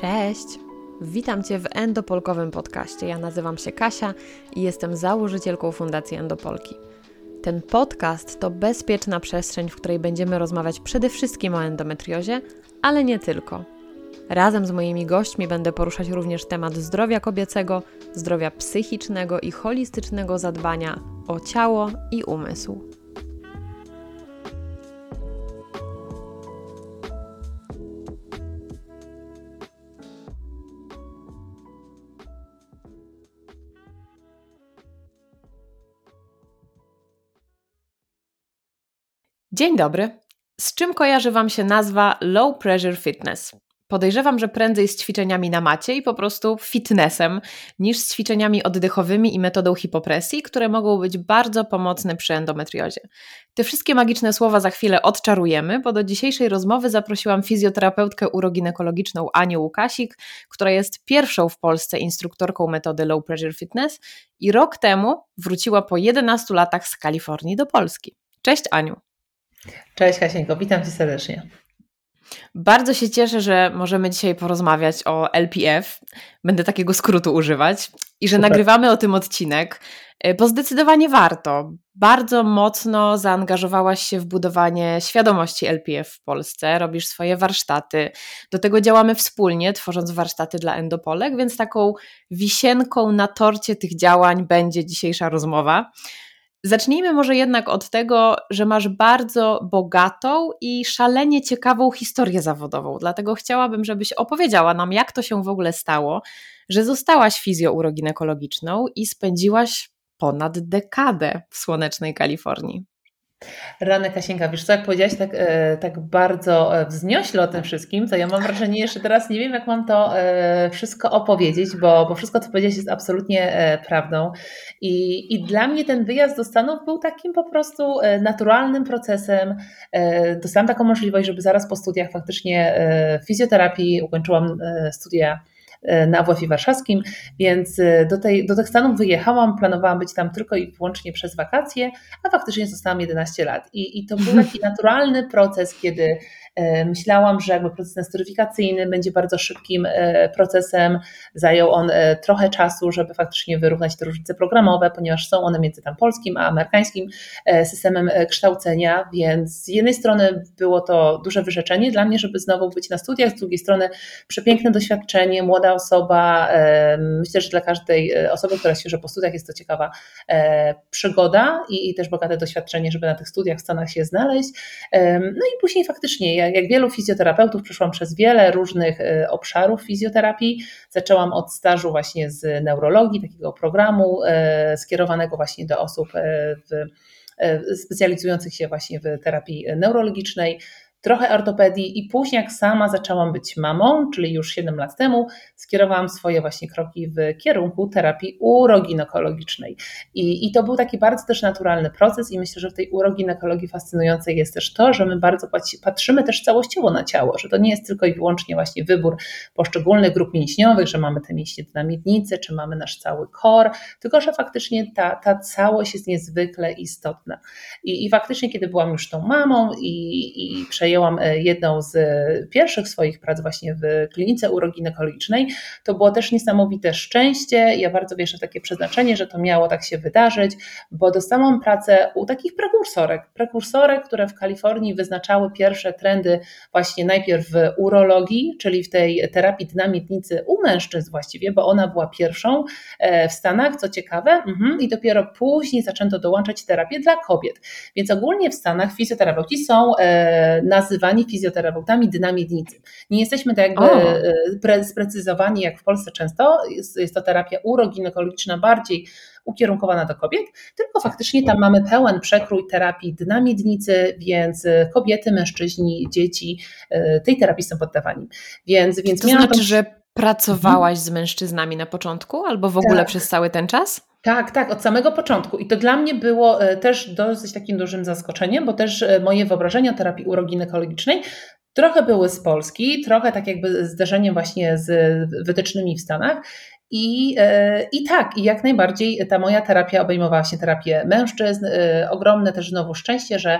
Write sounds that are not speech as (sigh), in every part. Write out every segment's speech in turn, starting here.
Cześć! Witam Cię w Endopolkowym podcaście. Ja nazywam się Kasia i jestem założycielką Fundacji Endopolki. Ten podcast to bezpieczna przestrzeń, w której będziemy rozmawiać przede wszystkim o endometriozie, ale nie tylko. Razem z moimi gośćmi będę poruszać również temat zdrowia kobiecego, zdrowia psychicznego i holistycznego zadbania o ciało i umysł. Dzień dobry. Z czym kojarzy Wam się nazwa Low Pressure Fitness? Podejrzewam, że prędzej z ćwiczeniami na macie i po prostu fitnessem, niż z ćwiczeniami oddechowymi i metodą hipopresji, które mogą być bardzo pomocne przy endometriozie. Te wszystkie magiczne słowa za chwilę odczarujemy, bo do dzisiejszej rozmowy zaprosiłam fizjoterapeutkę uroginekologiczną Anię Łukasik, która jest pierwszą w Polsce instruktorką metody Low Pressure Fitness i rok temu wróciła po 11 latach z Kalifornii do Polski. Cześć Aniu. Cześć Kasieńko, witam Cię serdecznie. Bardzo się cieszę, że możemy dzisiaj porozmawiać o LPF. Będę takiego skrótu używać i że Super. nagrywamy o tym odcinek, e, bo zdecydowanie warto. Bardzo mocno zaangażowałaś się w budowanie świadomości LPF w Polsce, robisz swoje warsztaty. Do tego działamy wspólnie, tworząc warsztaty dla endopolek, więc taką wisienką na torcie tych działań będzie dzisiejsza rozmowa. Zacznijmy może jednak od tego, że masz bardzo bogatą i szalenie ciekawą historię zawodową. Dlatego chciałabym, żebyś opowiedziała nam, jak to się w ogóle stało, że zostałaś fizjouroginekologiczną i spędziłaś ponad dekadę w słonecznej Kalifornii. Rany Kasieńka, wiesz co, jak powiedziałaś tak, e, tak bardzo e, wzniośle o tym wszystkim, to ja mam wrażenie, że teraz nie wiem, jak mam to e, wszystko opowiedzieć, bo, bo wszystko, co powiedziałaś jest absolutnie prawdą. I, I dla mnie ten wyjazd do Stanów był takim po prostu naturalnym procesem. Dostałam taką możliwość, żeby zaraz po studiach faktycznie fizjoterapii ukończyłam studia E, na WF-ie warszawskim, więc e, do, tej, do tych Stanów wyjechałam, planowałam być tam tylko i wyłącznie przez wakacje, a faktycznie zostałam 11 lat. I, i to był taki naturalny proces, kiedy E, myślałam, że jakby proces nasteryfikacyjny będzie bardzo szybkim e, procesem. Zajął on e, trochę czasu, żeby faktycznie wyrównać te różnice programowe, ponieważ są one między tam polskim a amerykańskim systemem kształcenia, więc z jednej strony było to duże wyrzeczenie dla mnie, żeby znowu być na studiach, z drugiej strony przepiękne doświadczenie, młoda osoba. Myślę, że dla każdej osoby, która świeżo po studiach jest to ciekawa przygoda i, też bogate doświadczenie, żeby na tych studiach w Stanach się znaleźć. No i później faktycznie jak wielu fizjoterapeutów przeszłam przez wiele różnych e, obszarów fizjoterapii. Zaczęłam od stażu właśnie z neurologii, takiego programu e, skierowanego właśnie do osób e, w specjalizujących się właśnie w terapii neurologicznej trochę ortopedii i później jak sama zaczęłam być mamą, czyli już 7 lat temu, skierowałam swoje właśnie kroki w kierunku terapii uroginekologicznej. I, I to był taki bardzo też naturalny proces i myślę, że w tej uroginekologii fascynujące jest też to, że my bardzo patrzymy też całościowo na ciało, że to nie jest tylko i wyłącznie właśnie wybór poszczególnych grup mięśniowych, że mamy te mięśnie na miednicy, czy mamy nasz cały kor, tylko że faktycznie ta, ta całość jest niezwykle istotna. I, i faktycznie, kiedy byłam już tą mamą i, i przejęłam przejęłam e, jedną z e, pierwszych swoich prac właśnie w klinice uroginekologicznej, to było też niesamowite szczęście. Ja bardzo wierzę w takie przeznaczenie, że to miało tak się wydarzyć, bo dostałam pracę u takich prekursorek, prekursorek, które w Kalifornii wyznaczały pierwsze trendy właśnie najpierw w urologii, czyli w tej terapii dynamietnicy u mężczyzn właściwie, bo ona była pierwszą e, w Stanach, co ciekawe, mhm, i dopiero później zaczęto dołączać terapię dla kobiet. Więc ogólnie w Stanach fizjoterapeuci są na nazywani fizjoterapeutami dynamiednicy. Nie jesteśmy tak jakby e, sprecyzowani jak w Polsce często, jest, jest to terapia uroginekologiczna bardziej ukierunkowana do kobiet, tylko faktycznie tam mamy pełen przekrój terapii dynamiednicy, więc kobiety, mężczyźni, dzieci e, tej terapii są poddawani. Więc, więc to znaczy, to... że pracowałaś z mężczyznami na początku albo w ogóle tak. przez cały ten czas? Tak, tak, od samego początku. I to dla mnie było e, też dosyć takim dużym zaskoczeniem, bo też e, moje wyobrażenia terapii uroginekologicznej trochę były z Polski, trochę tak jakby zderzeniem właśnie z wytycznymi w Stanach. I, I tak, i jak najbardziej ta moja terapia obejmowała się terapię mężczyzn. Ogromne też znowu szczęście, że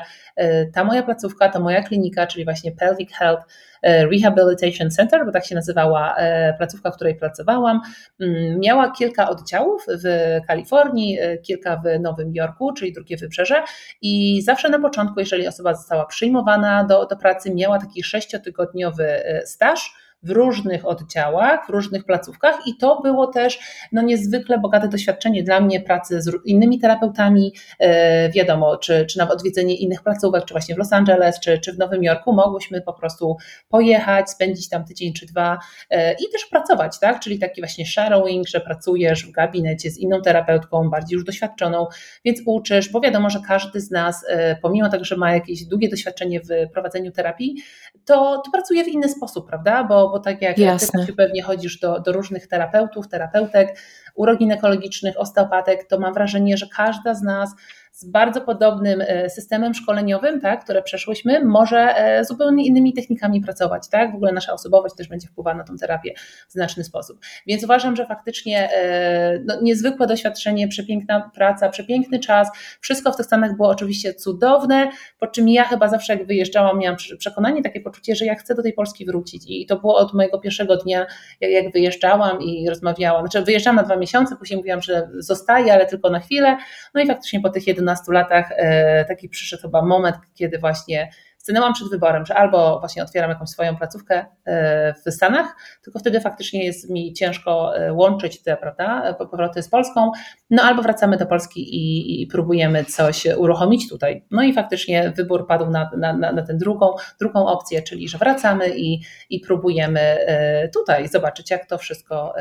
ta moja placówka, ta moja klinika, czyli właśnie Pelvic Health Rehabilitation Center, bo tak się nazywała placówka, w której pracowałam, mm, miała kilka oddziałów w Kalifornii, kilka w Nowym Jorku, czyli drugie wybrzeże. I zawsze na początku, jeżeli osoba została przyjmowana do, do pracy, miała taki sześciotygodniowy staż w różnych oddziałach, w różnych placówkach i to było też no, niezwykle bogate doświadczenie dla mnie pracy z innymi terapeutami, e, wiadomo, czy, czy nawet odwiedzenie innych placówek, czy właśnie w Los Angeles, czy, czy w Nowym Jorku, mogłyśmy po prostu pojechać, spędzić tam tydzień czy dwa e, i też pracować, tak, czyli taki właśnie shadowing, że pracujesz w gabinecie z inną terapeutką, bardziej już doświadczoną, więc uczysz, bo wiadomo, że każdy z nas, e, pomimo tego, że ma jakieś długie doświadczenie w prowadzeniu terapii, to, to pracuje w inny sposób, prawda, bo bo tak jak Jasne. ty pewnie chodzisz do, do różnych terapeutów, terapeutek, uroginekologicznych, osteopatek, to mam wrażenie, że każda z nas z bardzo podobnym e, systemem szkoleniowym, tak, które przeszłyśmy, może e, zupełnie innymi technikami pracować. Tak? W ogóle nasza osobowość też będzie wpływała na tą terapię w znaczny sposób. Więc uważam, że faktycznie e, no, niezwykłe doświadczenie, przepiękna praca, przepiękny czas. Wszystko w tych Stanach było oczywiście cudowne, po czym ja chyba zawsze jak wyjeżdżałam, miałam przekonanie, takie poczucie, że ja chcę do tej Polski wrócić. I to było od mojego pierwszego dnia, jak wyjeżdżałam i rozmawiałam. Znaczy wyjeżdżałam na dwa miesiące, później mówiłam, że zostaję, ale tylko na chwilę. No i faktycznie po tych 11 latach e, taki przyszedł chyba moment, kiedy właśnie stanęłam przed wyborem, że albo właśnie otwieram jakąś swoją placówkę e, w Stanach, tylko wtedy faktycznie jest mi ciężko e, łączyć te prawda, powroty z Polską, no albo wracamy do Polski i, i próbujemy coś uruchomić tutaj. No i faktycznie wybór padł na, na, na tę drugą, drugą opcję, czyli że wracamy i, i próbujemy tutaj zobaczyć, jak to wszystko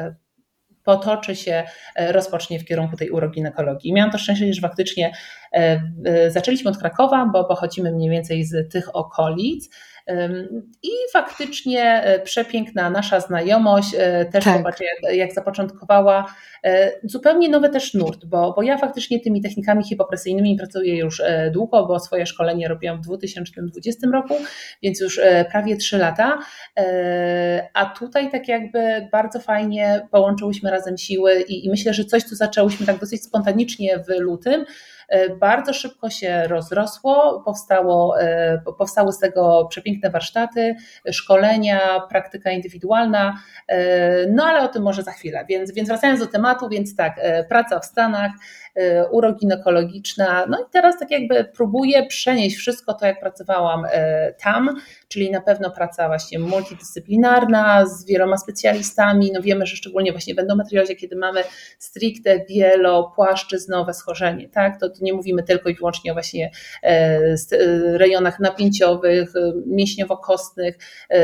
potoczy się, e, rozpocznie w kierunku tej uroginekologii. Miałam to szczęście, że faktycznie e, zaczęliśmy od Krakowa, bo pochodzimy mniej więcej z tych okolic. I faktycznie e, przepiękna nasza znajomość, też tak. zobaczę, jak, jak zapoczątkowała zupełnie nowy też nurt, bo, bo ja faktycznie tymi technikami hipopresyjnymi pracuję już długo, bo swoje szkolenie robiłam w 2020 roku, więc już prawie 3 lata. A tutaj tak jakby bardzo fajnie połączyłyśmy razem siły i, i myślę, że coś, co zaczęłyśmy tak dosyć spontanicznie w lutym, E, bardzo szybko się rozrosło, powstało, e, powstały z tego przepiękne warsztaty, szkolenia, praktyka indywidualna, e, no ale o tym może za chwilę. Więc, więc wracając do tematu, więc tak, praca w Stanach, uroginekologiczna, no i teraz tak jakby próbuję przenieść wszystko to, jak pracowałam tam, czyli na pewno praca właśnie multidyscyplinarna z wieloma specjalistami. No wiemy, że szczególnie właśnie w endometriozie, kiedy mamy stricte wielopłaszczyznowe schorzenie, tak, to, to nie mówimy tylko i wyłącznie o właśnie e, e, rejonach napięciowych, e, mięśniowo-kostnych,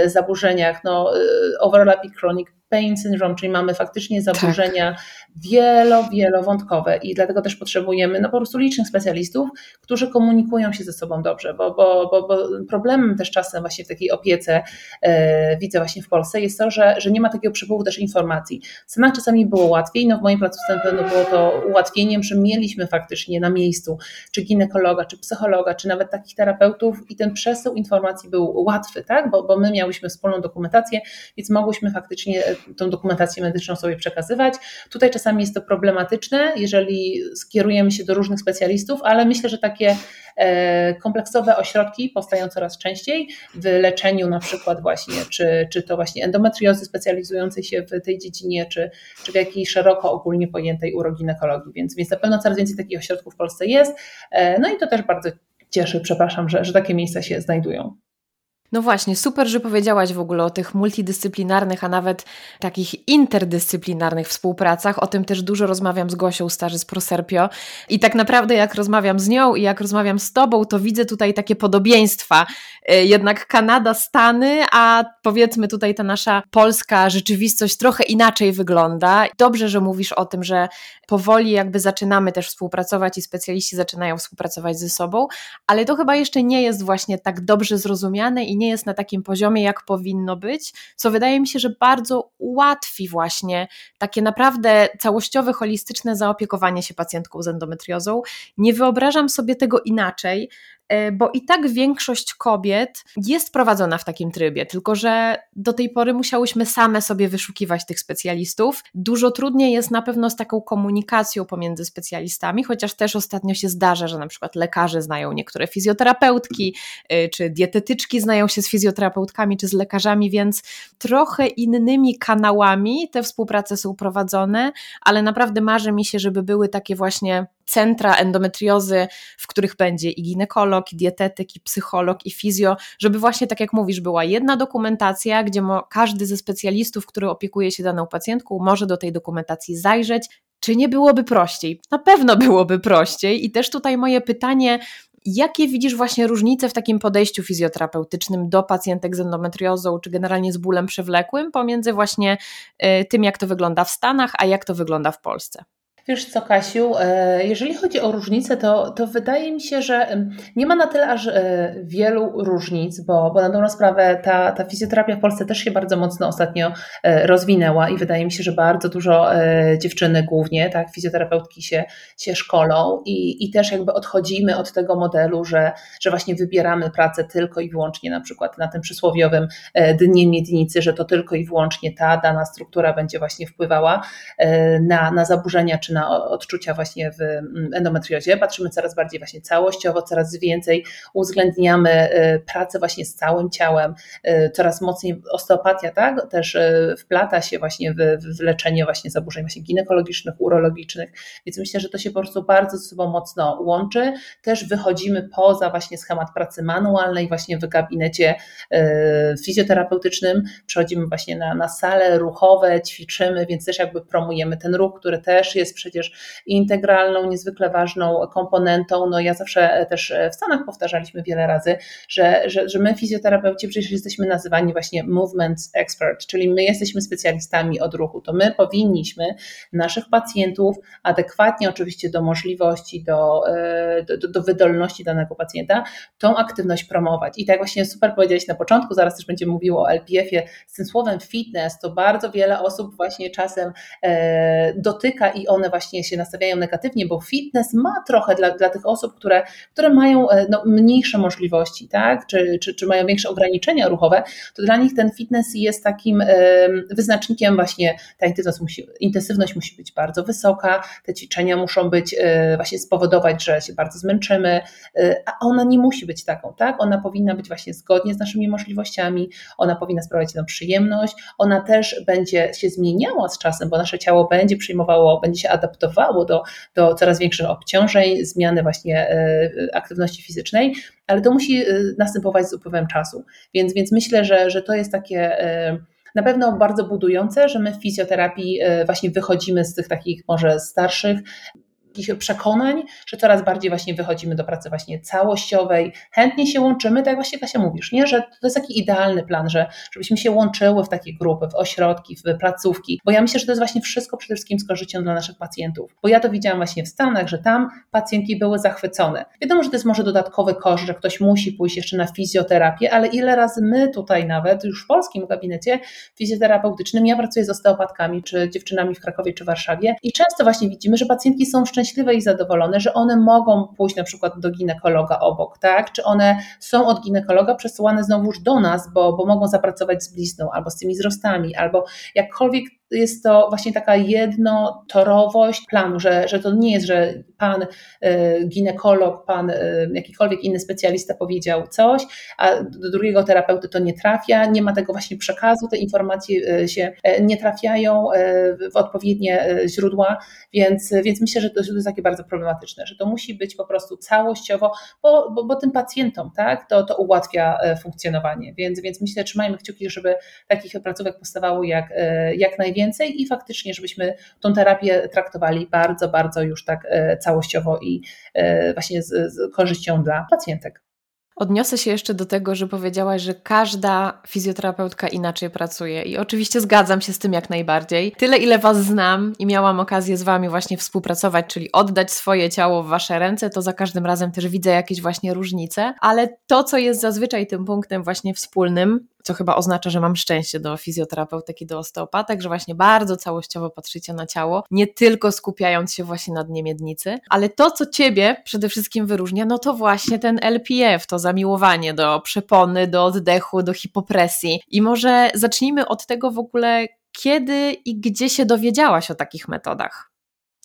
zaburzeniach, no overlapping chronic pain syndrome, czyli mamy faktycznie zaburzenia tak. wielo, wielowątkowe i dlatego też potrzebujemy no, po prostu licznych specjalistów, którzy komunikują się ze sobą dobrze, bo, bo, bo, bo problemem też czasem właśnie w takiej opiece e, widzę właśnie w Polsce jest to, że, że nie ma takiego przepływu też informacji. W Stanach czasami było łatwiej, no w moim placówce na pewno było to ułatwieniem, że mieliśmy faktycznie na miejscu czy ginekologa, czy psychologa, czy nawet takich terapeutów i ten przesył informacji był łatwy, tak? bo, bo my miałyśmy wspólną dokumentację, więc mogłyśmy faktycznie tą dokumentację medyczną sobie przekazywać. Tutaj czasami jest to problematyczne, jeżeli skierujemy się do różnych specjalistów, ale myślę, że takie e, kompleksowe ośrodki powstają coraz częściej w leczeniu na przykład właśnie, czy, czy to właśnie endometriozy specjalizującej się w tej dziedzinie, czy, czy w jakiejś szeroko ogólnie pojętej uroginekologii, więc, więc na pewno coraz więcej takich ośrodków w Polsce jest, e, no i to też bardzo cieszy, przepraszam, że, że takie miejsca się znajdują. No właśnie, super, że powiedziałaś w ogóle o tych multidyscyplinarnych, a nawet takich interdyscyplinarnych współpracach. O tym też dużo rozmawiam z Gosią Starzy z Proserpio. I tak naprawdę jak rozmawiam z nią i jak rozmawiam z Tobą, to widzę tutaj takie podobieństwa. Y, jednak Kanada, Stany, a powiedzmy tutaj ta nasza polska rzeczywistość trochę inaczej wygląda. Dobrze, że mówisz o tym, że powoli jakby zaczynamy też współpracować i specjaliści zaczynają współpracować ze sobą, ale to chyba jeszcze nie jest właśnie tak dobrze zrozumiane i nie jest na takim poziomie, jak powinno być, co wydaje mi się, że bardzo ułatwi właśnie takie naprawdę całościowe, holistyczne zaopiekowanie się pacjentką z endometriozą. Nie wyobrażam sobie tego inaczej, bo i tak większość kobiet jest prowadzona w takim trybie, tylko że do tej pory musiałyśmy same sobie wyszukiwać tych specjalistów. Dużo trudniej jest na pewno z taką komunikacją pomiędzy specjalistami, chociaż też ostatnio się zdarza, że na przykład lekarze znają niektóre fizjoterapeutki, e, czy dietetyczki znają się z fizjoterapeutkami, czy z lekarzami, więc trochę innymi kanałami te współprace są prowadzone, ale naprawdę marzy mi się, żeby były takie właśnie centra endometriozy, w których będzie i ginekolog, i dietetyk, i psycholog, i fizjo, żeby właśnie tak jak mówisz, była jedna dokumentacja, gdzie każdy ze specjalistów, który opiekuje się daną pacjentką, może do tej dokumentacji zajrzeć. Czy nie byłoby prościej? Na pewno byłoby prościej. I też tutaj moje pytanie Jakie widzisz właśnie różnice w takim podejściu fizjoterapeutycznym do pacjentek z endometriozą, czy generalnie z bólem przewlekłym, pomiędzy właśnie y, tym, jak to wygląda w Stanach, a jak to wygląda w Polsce? Wiesz co, Kasiu, e, jeżeli chodzi o różnice, to, to wydaje mi się, że nie ma na tyle aż e, wielu różnic, bo, bo na dobrą sprawę ta, ta fizjoterapia w Polsce też się bardzo mocno ostatnio e, rozwinęła i wydaje mi się, że bardzo dużo dziewczyny głównie, tak, fizjoterapeutki się, się szkolą i, i też jakby odchodzimy od tego modelu, że, że właśnie wybieramy pracę tylko i wyłącznie na przykład na tym przysłowiowym dnie miednicy, że to tylko i wyłącznie ta dana struktura będzie właśnie wpływała na, na zaburzenia czy na odczucia właśnie w mm, endometriozie. Patrzymy coraz bardziej właśnie całościowo, coraz więcej uwzględniamy y, pracę właśnie z całym ciałem, y, coraz mocniej osteopatia, tak, też y, wplata się właśnie w, w leczenie właśnie zaburzeń właśnie ginekologicznych, urologicznych, więc myślę, że to się po prostu bardzo ze sobą mocno łączy. Też wychodzimy poza właśnie schemat pracy manualnej, właśnie w gabinecie fizjoterapeutycznym, przechodzimy właśnie na, na sale ruchowe, ćwiczymy, więc też jakby promujemy ten ruch, który też jest przecież integralną, niezwykle ważną komponentą. No ja zawsze też w Stanach powtarzaliśmy wiele razy, że, że, że my fizjoterapeuci przecież jesteśmy nazywani właśnie movement expert, czyli my jesteśmy specjalistami od ruchu. To my powinniśmy naszych pacjentów adekwatnie oczywiście do możliwości, do, do, do wydolności danego pacjenta, tą aktywność promować. I tak właśnie super powiedziałeś na początku, zaraz też będziemy mówiło o LPF-ie, z tym słowem fitness, to bardzo wiele osób właśnie czasem e, dotyka i one właśnie się nastawiają negatywnie, bo fitness ma trochę dla, dla tych osób, które, które mają e, no, mniejsze możliwości, tak? Czy, czy, czy mają większe ograniczenia ruchowe, to dla nich ten fitness jest takim wyznacznikiem właśnie, ta intensywność musi, intensywność musi być bardzo wysoka, te ćwiczenia muszą być e, właśnie spowodować, że się bardzo zmęczymy, e, a ona nie musi być taką, tak? Ona powinna być właśnie zgodnie z naszymi możliwościami, ona powinna sprawiać nam przyjemność, ona też będzie się zmieniała z czasem, bo nasze ciało będzie przyjmowało, będzie się adaptowało do, do coraz większych obciążeń, zmiany właśnie e, aktywności fizycznej, ale to musi e, następować z upływem czasu. Więc, więc myślę, że, że to jest takie e, na pewno bardzo budujące, że my w fizjoterapii właśnie wychodzimy z tych takich może starszych takich przekonań, że coraz bardziej właśnie wychodzimy do pracy właśnie całościowej, chętnie się łączymy, tak jak właśnie Kasia mówisz, nie? że to jest taki idealny plan, że żebyśmy się łączyły w takie grupy, w ośrodki, w placówki, bo ja myślę, że to jest właśnie wszystko przede wszystkim z korzyścią dla naszych pacjentów, bo ja to widziałam właśnie w Stanach, że tam pacjentki były zachwycone. Wiadomo, że to jest może dodatkowy koszt, że ktoś musi pójść jeszcze na fizjoterapię, ale ile razy my tutaj nawet, już w polskim gabinecie fizjoterapeutycznym, ja pracuję z osteopatkami, czy dziewczynami w Krakowie, czy Warszawie i często właśnie widzimy, że pacjentki są szczęśliwe szczęśliwe i zadowolone, że one mogą pójść na przykład do ginekologa obok, tak? Czy one są od ginekologa przesyłane znowuż do nas, bo, bo mogą zapracować z blizną albo z tymi wzrostami, albo jakkolwiek jest to właśnie taka jednotorowość planu, że, że to nie jest, że pan y, ginekolog, pan y, jakikolwiek inny specjalista powiedział coś, a do drugiego terapeuty to nie trafia, nie ma tego właśnie przekazu, te informacje y, się nie trafiają w odpowiednie źródła, więc, więc myślę, że to, że to jest takie bardzo problematyczne, że to musi być po prostu całościowo, bo, bo, bo tym pacjentom tak, to, to ułatwia funkcjonowanie, więc, więc myślę, trzymajmy kciuki, żeby takich placówek powstawało jak, jak najwięcej, więcej i faktycznie, żebyśmy tą terapię traktowali bardzo, bardzo już tak e, całościowo i e, właśnie z, z korzyścią dla pacjentek. Odniosę się jeszcze do tego, że powiedziałaś, że każda fizjoterapeutka inaczej pracuje i oczywiście zgadzam się z tym jak najbardziej. Tyle ile Was znam i miałam okazję z Wami właśnie współpracować, czyli oddać swoje ciało w Wasze ręce, to za każdym razem też widzę jakieś właśnie różnice, ale to, co jest zazwyczaj tym punktem właśnie wspólnym, co chyba oznacza, że mam szczęście do fizjoterapeutek i do osteopatek, że właśnie bardzo całościowo patrzycie na ciało, nie tylko skupiając się właśnie nad niemiednicy, ale to, co ciebie przede wszystkim wyróżnia, no to właśnie ten LPF, to zamiłowanie do przepony, do oddechu, do hipopresji. I może zacznijmy od tego w ogóle, kiedy i gdzie się dowiedziałaś o takich metodach?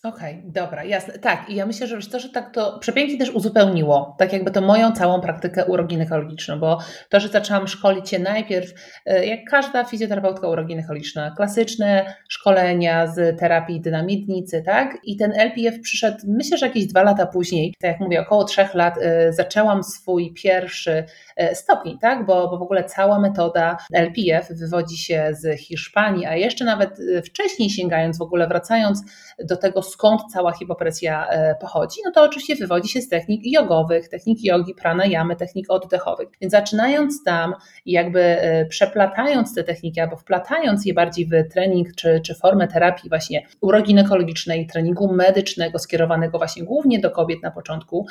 Okej, okay, dobra, jasne. Tak, i ja myślę, że to, że tak to przepięknie też uzupełniło, tak jakby to moją całą praktykę uroginekologiczną, bo to, że zaczęłam szkolić się najpierw, e, jak każda fizjoterapeutka uroginekologiczna, klasyczne szkolenia z terapii dynamidnicy, tak? I ten LPF przyszedł, myślę, że jakieś dwa lata później, tak jak mówię, około trzech lat, e, zaczęłam swój pierwszy e, stopień, tak? Bo, bo w ogóle cała metoda LPF wywodzi się z Hiszpanii, a jeszcze nawet wcześniej sięgając, w ogóle wracając do tego, skąd cała hipopresja e, pochodzi, no to oczywiście wywodzi się z technik jogowych, technik jogi, pranayamy, technik oddechowych. Więc zaczynając tam i jakby e, przeplatając te techniki albo wplatając je bardziej w trening czy, czy formę terapii właśnie uroginekologicznej, treningu medycznego skierowanego właśnie głównie do kobiet na początku,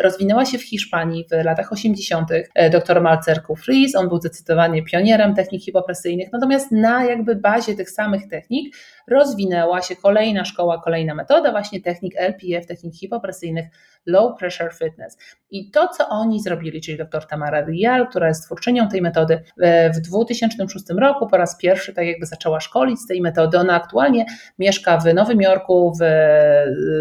rozwinęła się w Hiszpanii w latach 80. E, dr Malcer Kufris, on był zdecydowanie pionierem technik hipopresyjnych, natomiast na jakby bazie tych samych technik rozwinęła się kolejna szkoła, kolejna metoda, właśnie technik LPF, technik hipopresyjnych, low pressure fitness. I to, co oni zrobili, czyli dr Tamara Rial, która jest twórczynią tej metody, w 2006 roku po raz pierwszy tak jakby zaczęła szkolić z tej metody. Ona aktualnie mieszka w Nowym Jorku, w,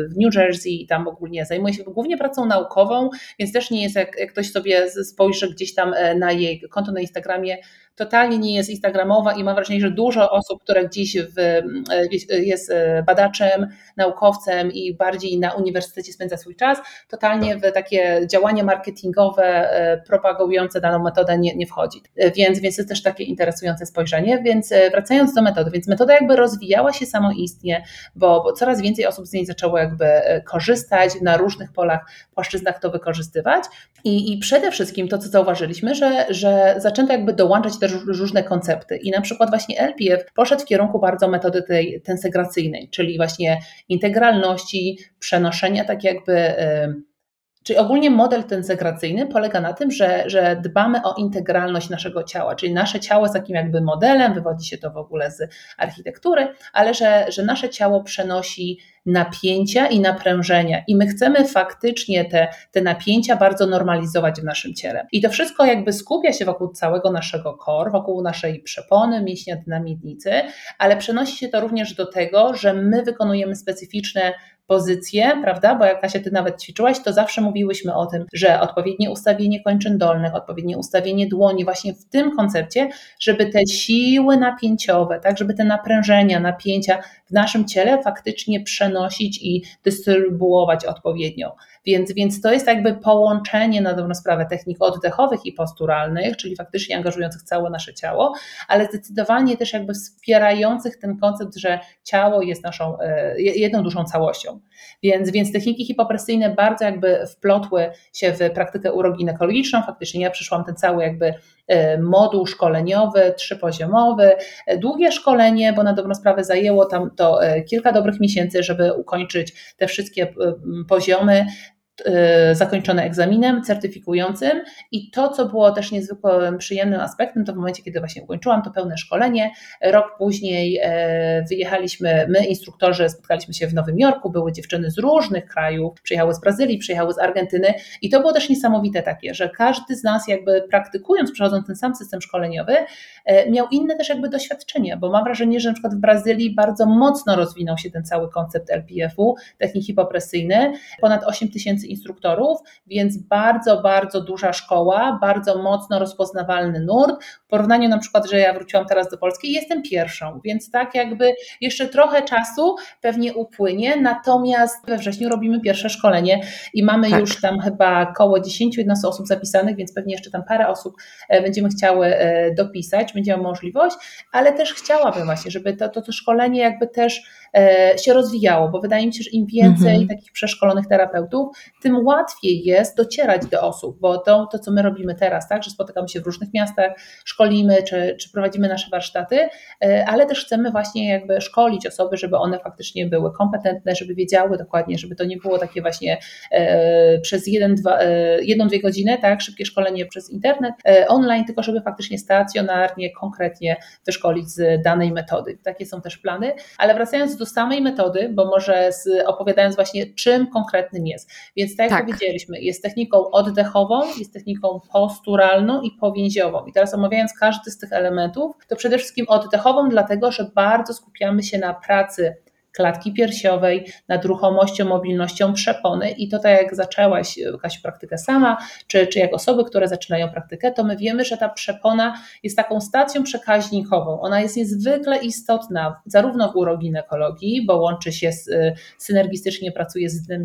w New Jersey i tam ogólnie zajmuje się głównie pracą naukową, więc też nie jest, jak, jak ktoś sobie spojrzy gdzieś tam e, na jej konto na Instagramie, totalnie nie jest instagramowa i mam wrażenie, że dużo osób, które gdzieś w, jest e, badaczem, naukowcem i bardziej na uniwersytecie spędza swój czas, totalnie w takie działania marketingowe e, propagujące daną metodę nie, nie wchodzi. E, więc, więc jest też takie interesujące spojrzenie. Więc wracając do metody, więc metoda jakby rozwijała się samoistnie, bo, bo coraz więcej osób z niej zaczęło jakby korzystać na różnych polach, płaszczyznach to wykorzystywać i, i przede wszystkim to, co zauważyliśmy, że, że zaczęto jakby dołączać też różne koncepty. I na przykład właśnie LPF poszedł w kierunku bardzo metody tej tensegracyjnej, czyli właśnie integralności, przenoszenia tak jakby. Czyli ogólnie model tensegracyjny polega na tym, że, że dbamy o integralność naszego ciała, czyli nasze ciało jest takim jakby modelem, wywodzi się to w ogóle z architektury, ale że, że nasze ciało przenosi napięcia i naprężenia. I my chcemy faktycznie te, te napięcia bardzo normalizować w naszym ciele. I to wszystko jakby skupia się wokół całego naszego core, wokół naszej przepony, mięśnia dynamiednicy, ale przenosi się to również do tego, że my wykonujemy specyficzne pozycje, prawda? Bo jak Kasia, ty nawet ćwiczyłaś, to zawsze mówiłyśmy o tym, że odpowiednie ustawienie kończyn dolnych, odpowiednie ustawienie dłoni, właśnie w tym koncepcie, żeby te siły napięciowe, tak, żeby te naprężenia, napięcia w naszym ciele faktycznie przenosić i dystrybuować odpowiednio. Więc, więc to jest jakby połączenie na dobrą sprawę technik oddechowych i posturalnych, czyli faktycznie angażujących całe nasze ciało, ale zdecydowanie też jakby wspierających ten koncept, że ciało jest naszą e, jedną dużą całością. Więc, więc techniki hipopresyjne bardzo jakby wplotły się w praktykę uroginekologiczną. Faktycznie ja przyszłam ten cały jakby e, moduł szkoleniowy, trzypoziomowy, e, długie szkolenie, bo na dobrą sprawę zajęło tam to kilka dobrych miesięcy, żeby ukończyć te wszystkie poziomy. Y, zakończone egzaminem certyfikującym. I to, co było też niezwykle przyjemnym aspektem, to w momencie, kiedy właśnie ukończyłam to pełne szkolenie, rok później e, wyjechaliśmy, my instruktorzy spotkaliśmy się w Nowym Jorku, były dziewczyny z różnych krajów, przyjechały z Brazylii, przyjechały z Argentyny. I to było też niesamowite takie, że każdy z nas jakby praktykując, przechodząc ten sam system szkoleniowy, e, miał inne też jakby doświadczenia, bo mam wrażenie, że na przykład w Brazylii bardzo mocno rozwinął się ten cały koncept LPF-u, technik hipopresyjny, ponad 8 tysięcy instruktorów, więc bardzo, bardzo duża szkoła, bardzo mocno rozpoznawalny nurt. W porównaniu na przykład, że ja wróciłam teraz do Polski i jestem pierwszą, więc tak jakby jeszcze trochę czasu pewnie upłynie, natomiast we wrześniu robimy pierwsze szkolenie i mamy tak. już tam chyba około 10-11 osób zapisanych, więc pewnie jeszcze tam parę osób e, będziemy chciały e, dopisać, będziemy możliwość, ale też chciałabym właśnie, żeby to, to, to szkolenie jakby też się rozwijało, bo wydaje mi się, że im więcej mhm. takich przeszkolonych terapeutów, tym łatwiej jest docierać do osób, bo to, to co my robimy teraz, tak, że spotykamy się w różnych miastach, szkolimy czy, czy prowadzimy nasze warsztaty, e, ale też chcemy właśnie jakby szkolić osoby, żeby one faktycznie były kompetentne, żeby wiedziały dokładnie, żeby to nie było takie właśnie e, przez jeden, dwa, e, jedną, dwie godziny, tak, szybkie szkolenie przez internet, online, tylko żeby faktycznie stacjonarnie, konkretnie wyszkolić z danej metody. Takie są też plany, ale wracając do samej metody, bo może z, opowiadając właśnie czym konkretnym jest. Więc tak jak tak. powiedzieliśmy, jest techniką oddechową, jest techniką posturalną i powięziową. I teraz omawiając każdy z tych elementów, to przede wszystkim oddechową, dlatego że bardzo skupiamy się na pracy klatki piersiowej, nad ruchomością, mobilnością przepony i to tak jak zaczęłaś jakaś praktykę sama, czy, czy jak osoby, które zaczynają praktykę, to my wiemy, że ta przepona jest taką stacją przekaźnikową. Ona jest niezwykle istotna zarówno w uroginekologii, bo łączy się z, synergistycznie pracuje z dnem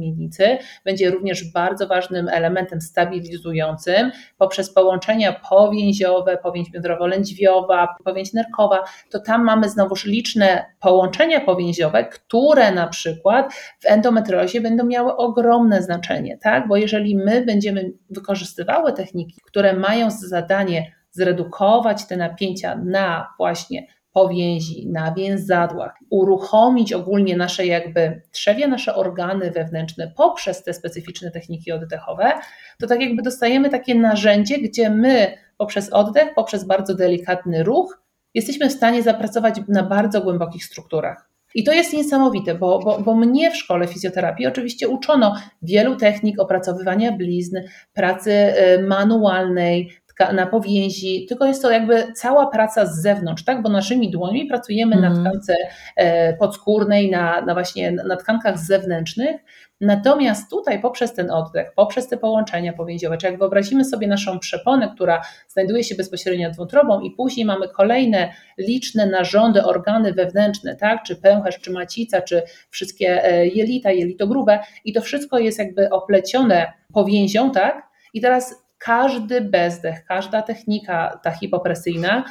będzie również bardzo ważnym elementem stabilizującym poprzez połączenia powięziowe, powięź biodrowo-lędźwiowa, powięź nerkowa, to tam mamy znowuż liczne połączenia powięziowe, które na przykład w endometriozie będą miały ogromne znaczenie, tak? Bo jeżeli my będziemy wykorzystywały techniki, które mają za zadanie zredukować te napięcia na właśnie powięzi, na więzadłach, uruchomić ogólnie nasze jakby trzewie, nasze organy wewnętrzne poprzez te specyficzne techniki oddechowe, to tak jakby dostajemy takie narzędzie, gdzie my poprzez oddech, poprzez bardzo delikatny ruch jesteśmy w stanie zapracować na bardzo głębokich strukturach. I to jest niesamowite, bo, bo, bo mnie w szkole fizjoterapii oczywiście uczono wielu technik opracowywania blizn, pracy y, manualnej, na powięzi, tylko jest to jakby cała praca z zewnątrz, tak? Bo naszymi dłońmi pracujemy mm. na mhm. tkance e, podskórnej, na, na właśnie na tkankach zewnętrznych, Natomiast tutaj poprzez ten oddech, poprzez te połączenia powięziowe, czy jak wyobrazimy sobie naszą przeponę, która znajduje się bezpośrednio nad wątrobą i później mamy kolejne liczne narządy, organy wewnętrzne, tak, czy pęcherz, czy macica, czy wszystkie e, jelita, jelito grube i to wszystko jest jakby oplecione powięzią, tak, i teraz każdy bezdech, każda technika ta hipopresyjna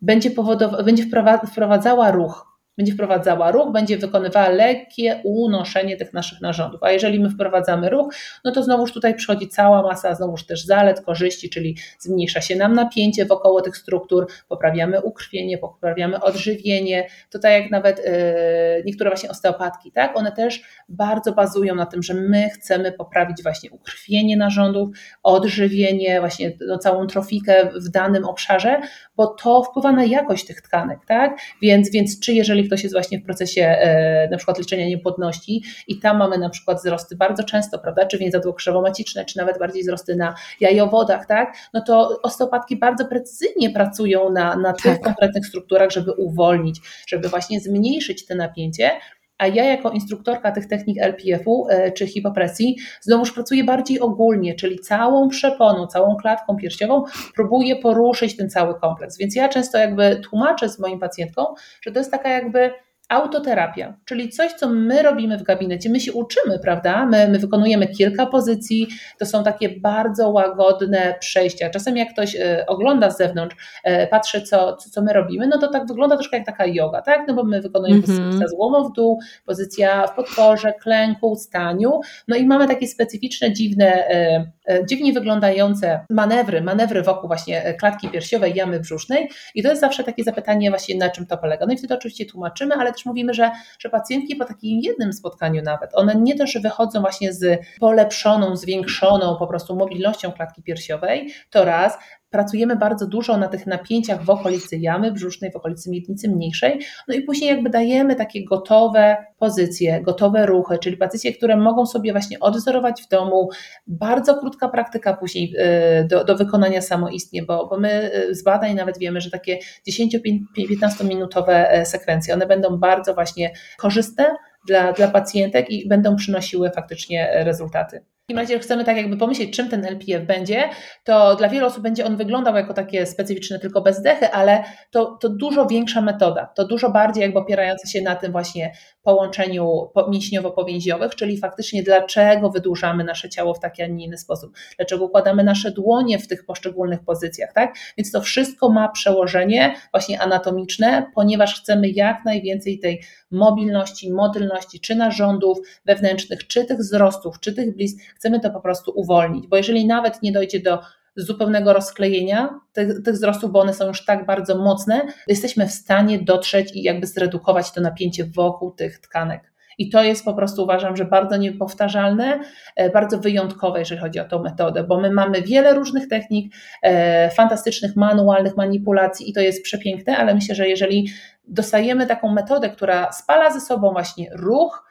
będzie, powodowa- będzie wprowadzała ruch będzie wprowadzała ruch, będzie wykonywała lekkie unoszenie tych naszych narządów. A jeżeli my wprowadzamy ruch, no to znowuż tutaj przychodzi cała masa znowuż też zalet, korzyści, czyli zmniejsza się nam napięcie wokoło tych struktur, poprawiamy ukrwienie, poprawiamy odżywienie. Tutaj jak nawet yy, niektóre właśnie osteopatki, tak, one też bardzo bazują na tym, że my chcemy poprawić właśnie ukrwienie narządów, odżywienie, właśnie no, całą trofikę w danym obszarze, bo to wpływa na jakość tych tkanek, tak? Więc, więc czy jeżeli ktoś jest właśnie w procesie e, na przykład leczenia niepłodności i tam mamy na przykład wzrosty bardzo często, prawda, czy więzadło krzewomaciczne, czy nawet bardziej wzrosty na jajowodach, tak? No to osteopatki bardzo precyzyjnie pracują na, na tych tak. konkretnych strukturach, żeby uwolnić, żeby właśnie zmniejszyć te napięcie, a ja jako instruktorka tych technik LPF-u e, czy hipopresji znowuż pracuję bardziej ogólnie, czyli całą przeponą, całą klatką piersiową próbuję poruszyć ten cały kompleks. Więc ja często jakby tłumaczę z moim pacjentką, że to jest taka jakby autoterapia, czyli coś, co my robimy w gabinecie, my się uczymy, prawda? My, my wykonujemy kilka pozycji, to są takie bardzo łagodne przejścia. Czasem jak ktoś e, ogląda z zewnątrz, e, patrzy, co, co, my robimy, no to tak wygląda troszkę jak taka yoga, tak? No bo my wykonujemy mm -hmm. pozycję z głową w dół, pozycja w podporze, klęku, staniu, no i mamy takie specyficzne, dziwne, e, dziwnie wyglądające manewry, manewry wokół właśnie klatki piersiowej, jamy brzusznej i to jest zawsze takie zapytanie właśnie na czym to polega. No i wtedy oczywiście tłumaczymy, ale też mówimy, że, że pacjentki po takim jednym spotkaniu nawet, one nie też wychodzą właśnie z polepszoną, zwiększoną po prostu mobilnością klatki piersiowej, to raz, pracujemy bardzo dużo na tych napięciach w okolicy jamy brzusznej, w okolicy miednicy mniejszej, no i później jakby dajemy takie gotowe pozycje, gotowe ruchy, czyli pozycje, które mogą sobie właśnie odwzorować w domu, bardzo krótka praktyka później y, do, do wykonania samoistnie, bo, bo my y, z badań nawet wiemy, że takie 10-15 minutowe e, sekwencje, one będą bardzo właśnie korzystne dla, dla pacjentek i będą przynosiły faktycznie e, rezultaty. Takim razie chcemy tak jakby pomyśleć, czym ten LPF będzie, to dla wielu osób będzie on wyglądał jako takie specyficzne tylko bezdechy, ale to, to dużo większa metoda, to dużo bardziej jakby opierająca się na tym właśnie połączeniu mięśniowo-powięziowych, czyli faktycznie dlaczego wydłużamy nasze ciało w taki, a nie inny sposób, dlaczego układamy nasze dłonie w tych poszczególnych pozycjach, tak? Więc to wszystko ma przełożenie właśnie anatomiczne, ponieważ chcemy jak najwięcej tej mobilności, modylności, czy narządów wewnętrznych, czy tych wzrostów, czy tych blizn, chcemy to po prostu uwolnić, bo jeżeli nawet nie dojdzie do zupełnego rozklejenia tych, tych wzrostów, bo one są już tak bardzo mocne, jesteśmy w stanie dotrzeć i jakby zredukować to napięcie wokół tych tkanek. I to jest po prostu uważam, że bardzo niepowtarzalne, e, bardzo wyjątkowe, jeżeli chodzi o tą metodę, bo my mamy wiele różnych technik, e, fantastycznych manualnych manipulacji i to jest przepiękne, ale myślę, że jeżeli dostajemy taką metodę, która spala ze sobą właśnie ruch,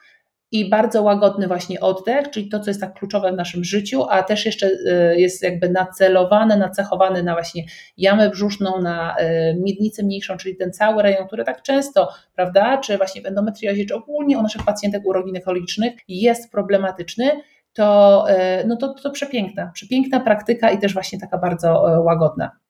i bardzo łagodny właśnie oddech, czyli to, co jest tak kluczowe w naszym życiu, a też jeszcze y, jest jakby nacelowane, nacechowane na właśnie jamę brzuszną, na y, miednicę mniejszą, czyli ten cały rejon, który tak często, prawda, czy właśnie w endometriozie, czy ogólnie u naszych pacjentek uroginekologicznych jest problematyczny, to, y, no to, to przepiękna, przepiękna praktyka i też właśnie taka bardzo łagodna.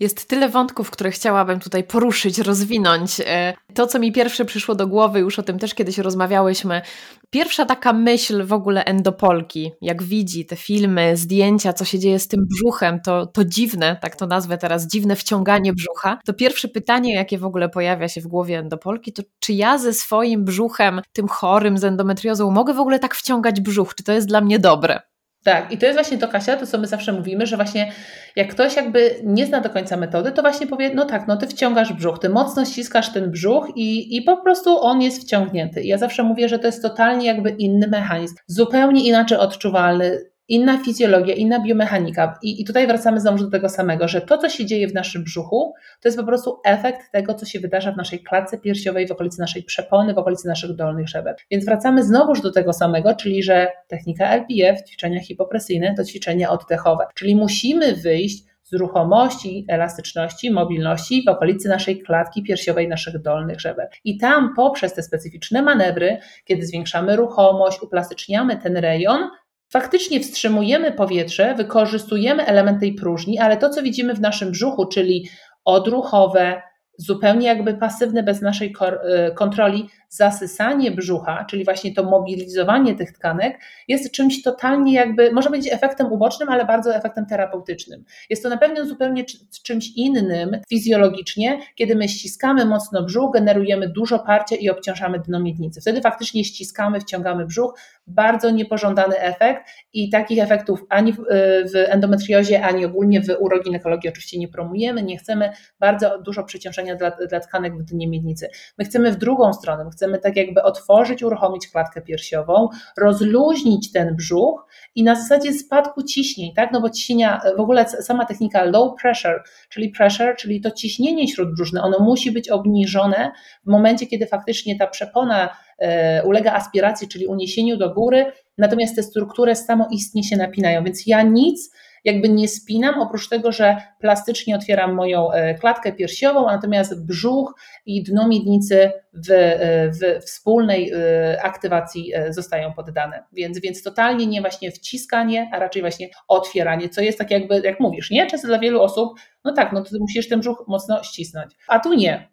Jest tyle wątków, które chciałabym tutaj poruszyć, rozwinąć. E, to, co mi pierwsze przyszło do głowy, już o tym też kiedyś rozmawiałyśmy. Pierwsza taka myśl w ogóle endopolki, jak widzi te filmy, zdjęcia, co się dzieje z tym brzuchem, to, to dziwne, tak to nazwę teraz, dziwne wciąganie brzucha. To pierwsze pytanie, jakie w ogóle pojawia się w głowie endopolki, to czy ja ze swoim brzuchem, tym chorym z endometriozą, mogę w ogóle tak wciągać brzuch? Czy to jest dla mnie dobre? Tak, i to jest właśnie to, Kasia, to co my zawsze mówimy, że właśnie jak ktoś jakby nie zna do końca metody, to właśnie powie, no tak, no ty wciągasz brzuch, ty mocno ściskasz ten brzuch i, i po prostu on jest wciągnięty. I ja zawsze mówię, że to jest totalnie jakby inny mechanizm, zupełnie inaczej odczuwalny, inna fizjologia, inna biomechanika. I, I tutaj wracamy znowu do tego samego, że to, co się dzieje w naszym brzuchu, to jest po prostu efekt tego, co się wydarza w naszej klatce piersiowej, w okolicy naszej przepony, w okolicy naszych dolnych żeber. Więc wracamy znowuż do tego samego, czyli że technika LPF, ćwiczenia hipopresyjne, to ćwiczenia oddechowe. Czyli musimy wyjść z ruchomości, elastyczności, mobilności w okolicy naszej klatki piersiowej, naszych dolnych żeber. I tam poprzez te specyficzne manewry, kiedy zwiększamy ruchomość, uplastyczniamy ten rejon, Faktycznie wstrzymujemy powietrze, wykorzystujemy element tej próżni, ale to, co widzimy w naszym brzuchu, czyli odruchowe, zupełnie jakby pasywne, bez naszej y, kontroli, zasysanie brzucha, czyli właśnie to mobilizowanie tych tkanek, jest czymś totalnie jakby, może być efektem ubocznym, ale bardzo efektem terapeutycznym. Jest to na pewno zupełnie czymś innym fizjologicznie, kiedy my ściskamy mocno brzuch, generujemy dużo parcia i obciążamy dno miednicy. Wtedy faktycznie ściskamy, wciągamy brzuch, bardzo niepożądany efekt i takich efektów ani w endometriozie, ani ogólnie w uroginekologii oczywiście nie promujemy, nie chcemy bardzo dużo przeciążenia dla, dla tkanek w dnie miednicy. My chcemy w drugą stronę, chcemy tak jakby otworzyć, uruchomić klatkę piersiową, rozluźnić ten brzuch i na zasadzie spadku ciśnień, tak? No bo ciśnienia, w ogóle sama technika low pressure, czyli pressure, czyli to ciśnienie śródbrzuszne, ono musi być obniżone w momencie, kiedy faktycznie ta przepona e, ulega aspiracji, czyli uniesieniu do góry, natomiast te struktury samoistnie się napinają, więc ja nic jakby nie spinam, oprócz tego, że plastycznie otwieram moją e, klatkę piersiową, natomiast brzuch i dno miednicy w, e, w wspólnej e, aktywacji zostają poddane. Więc, więc totalnie nie właśnie wciskanie, a raczej właśnie otwieranie, co jest tak jakby, jak mówisz, nie? Często dla wielu osób, no tak, no to musisz ten brzuch mocno ścisnąć, a tu nie.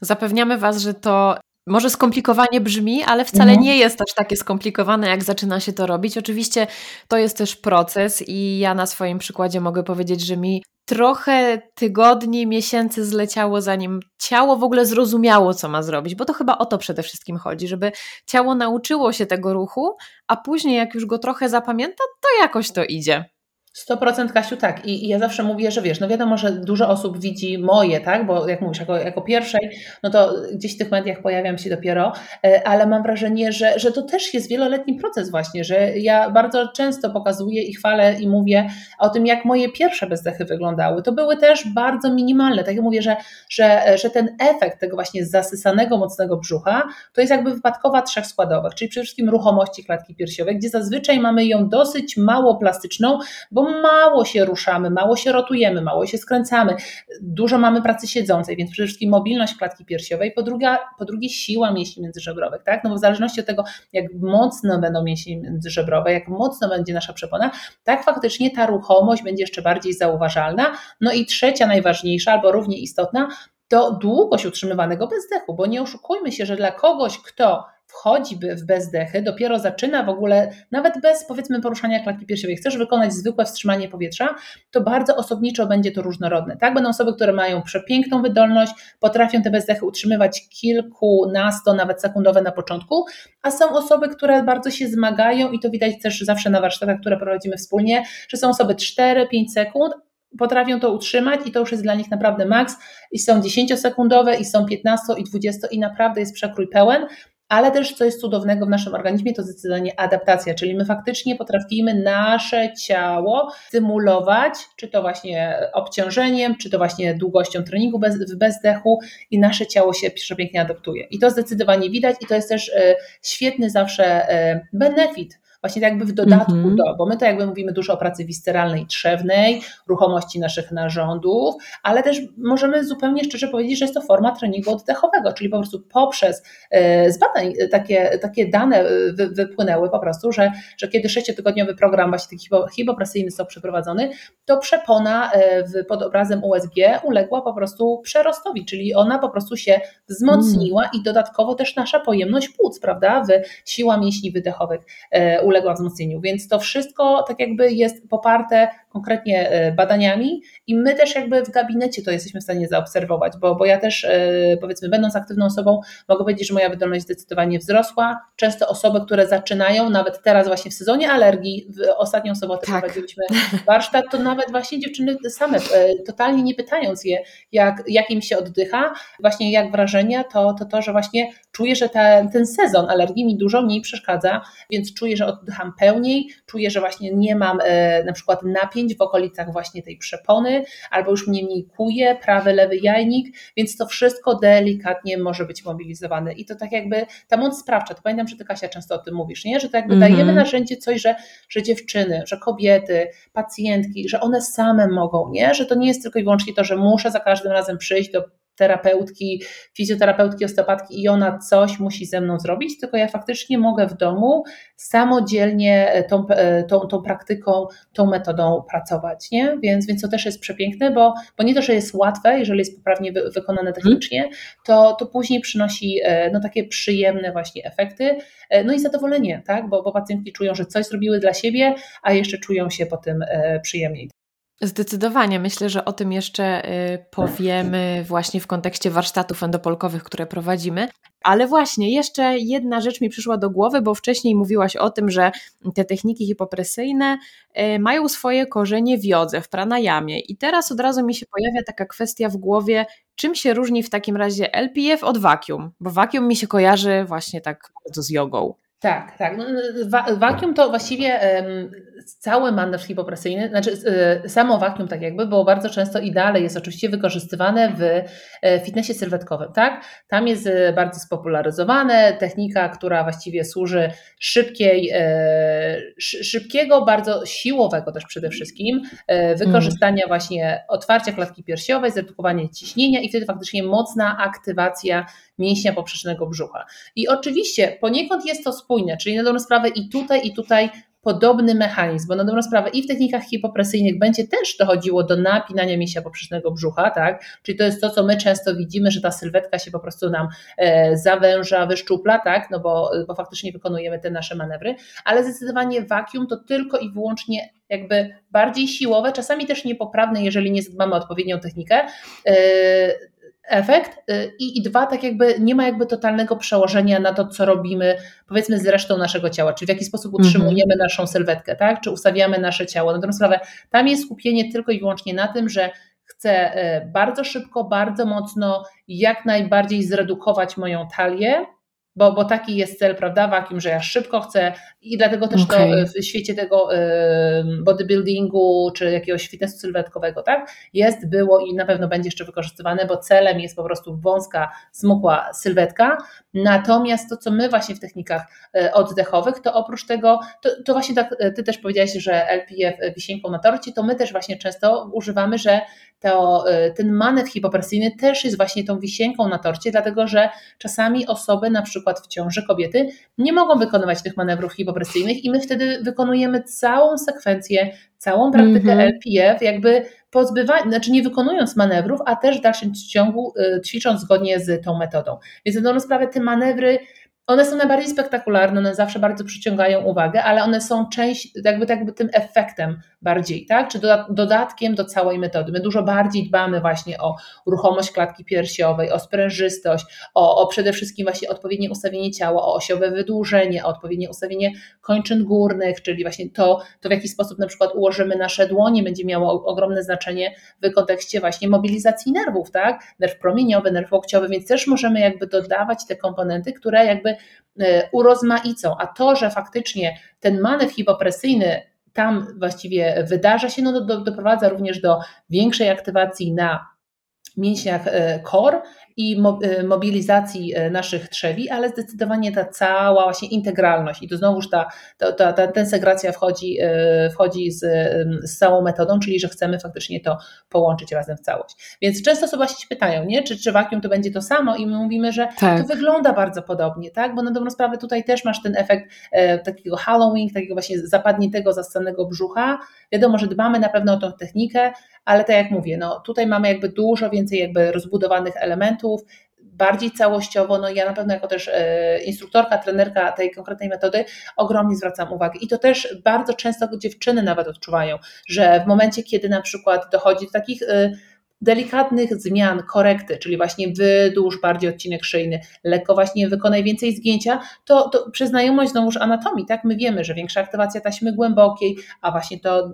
Zapewniamy Was, że to może skomplikowanie brzmi, ale wcale mhm. nie jest aż takie skomplikowane, jak zaczyna się to robić. Oczywiście to jest też proces i ja na swoim przykładzie mogę powiedzieć, że mi trochę tygodni, miesięcy zleciało, zanim ciało w ogóle zrozumiało, co ma zrobić, bo to chyba o to przede wszystkim chodzi, żeby ciało nauczyło się tego ruchu, a później, jak już go trochę zapamięta, to jakoś to idzie. 100% Kasiu, tak. I, I, ja zawsze mówię, że wiesz, no wiadomo, że dużo osób widzi moje, tak, bo jak mówisz, jako, jako pierwszej, no to gdzieś w tych mediach pojawiam się dopiero, e, ale mam wrażenie, że, że to też jest wieloletni proces właśnie, że ja bardzo często pokazuję i chwalę i mówię o tym, jak moje pierwsze bezdechy wyglądały. To były też bardzo minimalne. Tak jak mówię, że, że, że ten efekt tego właśnie zasysanego mocnego brzucha, to jest jakby wypadkowa trzech składowych, czyli przede wszystkim ruchomości klatki piersiowej, gdzie zazwyczaj mamy ją dosyć mało plastyczną, bo bo mało się ruszamy, mało się rotujemy, mało się skręcamy, dużo mamy pracy siedzącej, więc przede wszystkim mobilność klatki piersiowej, po drugie, po drugie siła mięśni międzyżebrowych, tak? No bo w zależności od tego, jak mocno będą mięśnie międzyżebrowe, jak mocno będzie nasza przepona, tak faktycznie ta ruchomość będzie jeszcze bardziej zauważalna. No i trzecia, najważniejsza, albo równie istotna, to długość utrzymywanego bezdechu, bo nie oszukujmy się, że dla kogoś, kto wchodzi w bezdechy, dopiero zaczyna w ogóle, nawet bez powiedzmy poruszania klatki piersiowej, chcesz wykonać zwykłe wstrzymanie powietrza, to bardzo osobniczo będzie to różnorodne. Tak, będą osoby, które mają przepiękną wydolność, potrafią te bezdechy utrzymywać kilkunasto, nawet sekundowe na początku, a są osoby, które bardzo się zmagają i to widać też zawsze na warsztatach, które prowadzimy wspólnie, że są osoby 4-5 sekund, potrafią to utrzymać i to już jest dla nich naprawdę maks i są 10-sekundowe i są 15 i 20 i naprawdę jest przekrój pełen, ale też co jest cudownego w naszym organizmie, to zdecydowanie adaptacja, czyli my faktycznie potrafimy nasze ciało stymulować, czy to właśnie obciążeniem, czy to właśnie długością treningu bez, w bezdechu i nasze ciało się przepięknie adaptuje. I to zdecydowanie widać i to jest też e, świetny zawsze e, benefit właśnie tak jakby w dodatku mm -hmm. do, bo my to jakby mówimy dużo o pracy wisceralnej, trzewnej, ruchomości naszych narządów, ale też możemy zupełnie szczerze powiedzieć, że jest to forma treningu oddechowego, czyli po prostu poprzez e, z badań e, takie, takie dane e, wy, wypłynęły po prostu, że, że kiedy sześciotygodniowy program właśnie taki hipopresyjny został przeprowadzony, to przepona w, pod obrazem USG uległa po prostu przerostowi, czyli ona po prostu się wzmocniła mm. i dodatkowo też nasza pojemność płuc, prawda, w siła mięśni wydechowych uległa wzmocnieniu. Więc to wszystko tak jakby jest poparte konkretnie e, badaniami i my też jakby w gabinecie to jesteśmy w stanie zaobserwować, bo, bo ja też e, powiedzmy będąc aktywną osobą mogę powiedzieć, że moja wydolność zdecydowanie wzrosła. Często osoby, które zaczynają, nawet teraz właśnie w sezonie alergii, w ostatnią sobotę tak. prowadziliśmy warsztat, to nawet właśnie dziewczyny same, e, totalnie nie pytając je, jak, jak im się oddycha, właśnie jak wrażenia, to to, to że właśnie czuję, że ta, ten sezon alergii mi dużo mniej przeszkadza, więc czuję, że oddycham pełniej, czuję, że właśnie nie mam e, na przykład napięć w okolicach właśnie tej przepony, albo już mnie mniej kuje, prawy, lewy jajnik, więc to wszystko delikatnie może być mobilizowane i to tak jakby ta moc sprawcza, to pamiętam, że ty Kasia często o tym mówisz, nie? że to jakby mm -hmm. dajemy narzędzie coś, że, że dziewczyny, że kobiety, pacjentki, że one same mogą, nie? że to nie jest tylko i wyłącznie to, że muszę za każdym razem przyjść do terapeutki, fizjoterapeutki, osteopatki i ona coś musi ze mną zrobić, tylko ja faktycznie mogę w domu samodzielnie tą, e, tą, tą praktyką, tą metodą pracować, nie? Więc, więc to też jest przepiękne, bo, bo nie to, że jest łatwe, jeżeli jest poprawnie wy, wykonane mhm. technicznie, to, to później przynosi e, no, takie przyjemne właśnie efekty, e, no i zadowolenie, tak? Bo, bo pacjentki czują, że coś zrobiły dla siebie, a jeszcze czują się po tym przyjemniej. Zdecydowanie. Myślę, że o tym jeszcze y, powiemy właśnie w kontekście warsztatów endopolkowych, które prowadzimy. Ale właśnie, jeszcze jedna rzecz mi przyszła do głowy, bo wcześniej mówiłaś o tym, że te techniki hipopresyjne y, mają swoje korzenie w jodze, w pranayamie. I teraz od razu mi się pojawia taka kwestia w głowie, czym się różni w takim razie LPF od vacuum? Bo vacuum mi się kojarzy właśnie tak bardzo z jogą. Tak, tak. No, wakium to właściwie um, cały manewr hipopresyjny, znaczy y, samo wakium tak jakby, bo bardzo często i dalej jest oczywiście wykorzystywane w e, fitnessie sylwetkowym, tak? Tam jest e, bardzo spopularyzowane technika, która właściwie służy szybkiej, e, szybkiego, bardzo siłowego też przede wszystkim wykorzystania właśnie otwarcia klatki piersiowej, zredukowania ciśnienia i wtedy faktycznie mocna aktywacja mięśnia poprzecznego brzucha. I oczywiście poniekąd jest to spójne, czyli na dobrą sprawę i tutaj, i tutaj podobny mechanizm, bo na dobrą sprawę i w technikach hipopresyjnych będzie też dochodziło do napinania mięśnia poprzecznego brzucha, tak? Czyli to jest to, co my często widzimy, że ta sylwetka się po prostu nam e, zawęża, wyszczupla, tak? No bo, bo faktycznie wykonujemy te nasze manewry, ale zdecydowanie wakium to tylko i wyłącznie jakby bardziej siłowe, czasami też niepoprawne, jeżeli nie mamy odpowiednią technikę, e, efekt y, i, i dwa, tak jakby nie ma jakby totalnego przełożenia na to, co robimy, powiedzmy z resztą naszego ciała, czyli w jaki sposób mhm. utrzymujemy naszą sylwetkę, tak? czy ustawiamy nasze ciało. Na dobrą sprawę, tam jest skupienie tylko i wyłącznie na tym, że chcę y, bardzo szybko, bardzo mocno, jak najbardziej zredukować moją talię, bo, bo taki jest cel, prawda, wakium, że ja szybko chcę i dlatego też okay. to w świecie tego bodybuildingu czy jakiegoś fitnessu sylwetkowego, tak, jest, było i na pewno będzie jeszcze wykorzystywane, bo celem jest po prostu wąska, smukła sylwetka, natomiast to, co my właśnie w technikach e, oddechowych, to oprócz tego, to, to właśnie tak, e, ty też powiedziałaś, że LPF wisienką na torcie, to my też właśnie często używamy, że to, ten manewr hipopresyjny też jest właśnie tą wisienką na torcie, dlatego że czasami osoby, na przykład w ciąży kobiety, nie mogą wykonywać tych manewrów hipopresyjnych i my wtedy wykonujemy całą sekwencję, całą praktykę mm -hmm. LPF, jakby pozbywa, znaczy nie wykonując manewrów, a też w dalszym ciągu ćwicząc zgodnie z tą metodą. Więc na dobrą sprawę te manewry one są najbardziej spektakularne, one zawsze bardzo przyciągają uwagę, ale one są część, jakby, jakby tym efektem bardziej, tak? Czy dodatkiem do całej metody. My dużo bardziej dbamy właśnie o ruchomość klatki piersiowej, o sprężystość, o, o przede wszystkim właśnie odpowiednie ustawienie ciała, o osiowe wydłużenie, o odpowiednie ustawienie kończyn górnych, czyli właśnie to, to w jaki sposób na przykład ułożymy nasze dłonie, będzie miało ogromne znaczenie w kontekście właśnie mobilizacji nerwów, tak? Nerw promieniowy, nerw łokciowy, więc też możemy jakby dodawać te komponenty, które jakby e, urozmaicą, a to, że faktycznie ten manewr hipopresyjny tam właściwie wydarza się, no do, doprowadza również do większej aktywacji na mięśniach e, core i y, mobilizacji y, naszych trzewi, ale zdecydowanie ta cała właśnie integralność i to znowuż ta, ta, ta, ta integracja wchodzi, y, wchodzi z, z całą metodą, czyli że chcemy faktycznie to połączyć razem w całość. Więc często osoby się pytają, nie? Czy, czy wakium to będzie to samo i my mówimy, że tak. to wygląda bardzo podobnie, tak? Bo na dobrą sprawę tutaj też masz ten efekt e, takiego hallowing, takiego właśnie zapadniętego, zastanego brzucha. Wiadomo, że dbamy na pewno o tą technikę, ale tak jak mówię, no tutaj mamy jakby dużo więcej jakby rozbudowanych elementów, bardziej całościowo, no ja na pewno jako też e, instruktorka, trenerka tej konkretnej metody ogromnie zwracam uwagę. I to też bardzo często dziewczyny nawet odczuwają, że w momencie, kiedy na przykład dochodzi do takich e, delikatnych zmian, korekty, czyli właśnie wydłuż bardziej odcinek szyjny, lekko właśnie wykonaj więcej zgięcia, to, to przez znajomość znowuż anatomii, tak, my wiemy, że większa aktywacja taśmy głębokiej, a właśnie to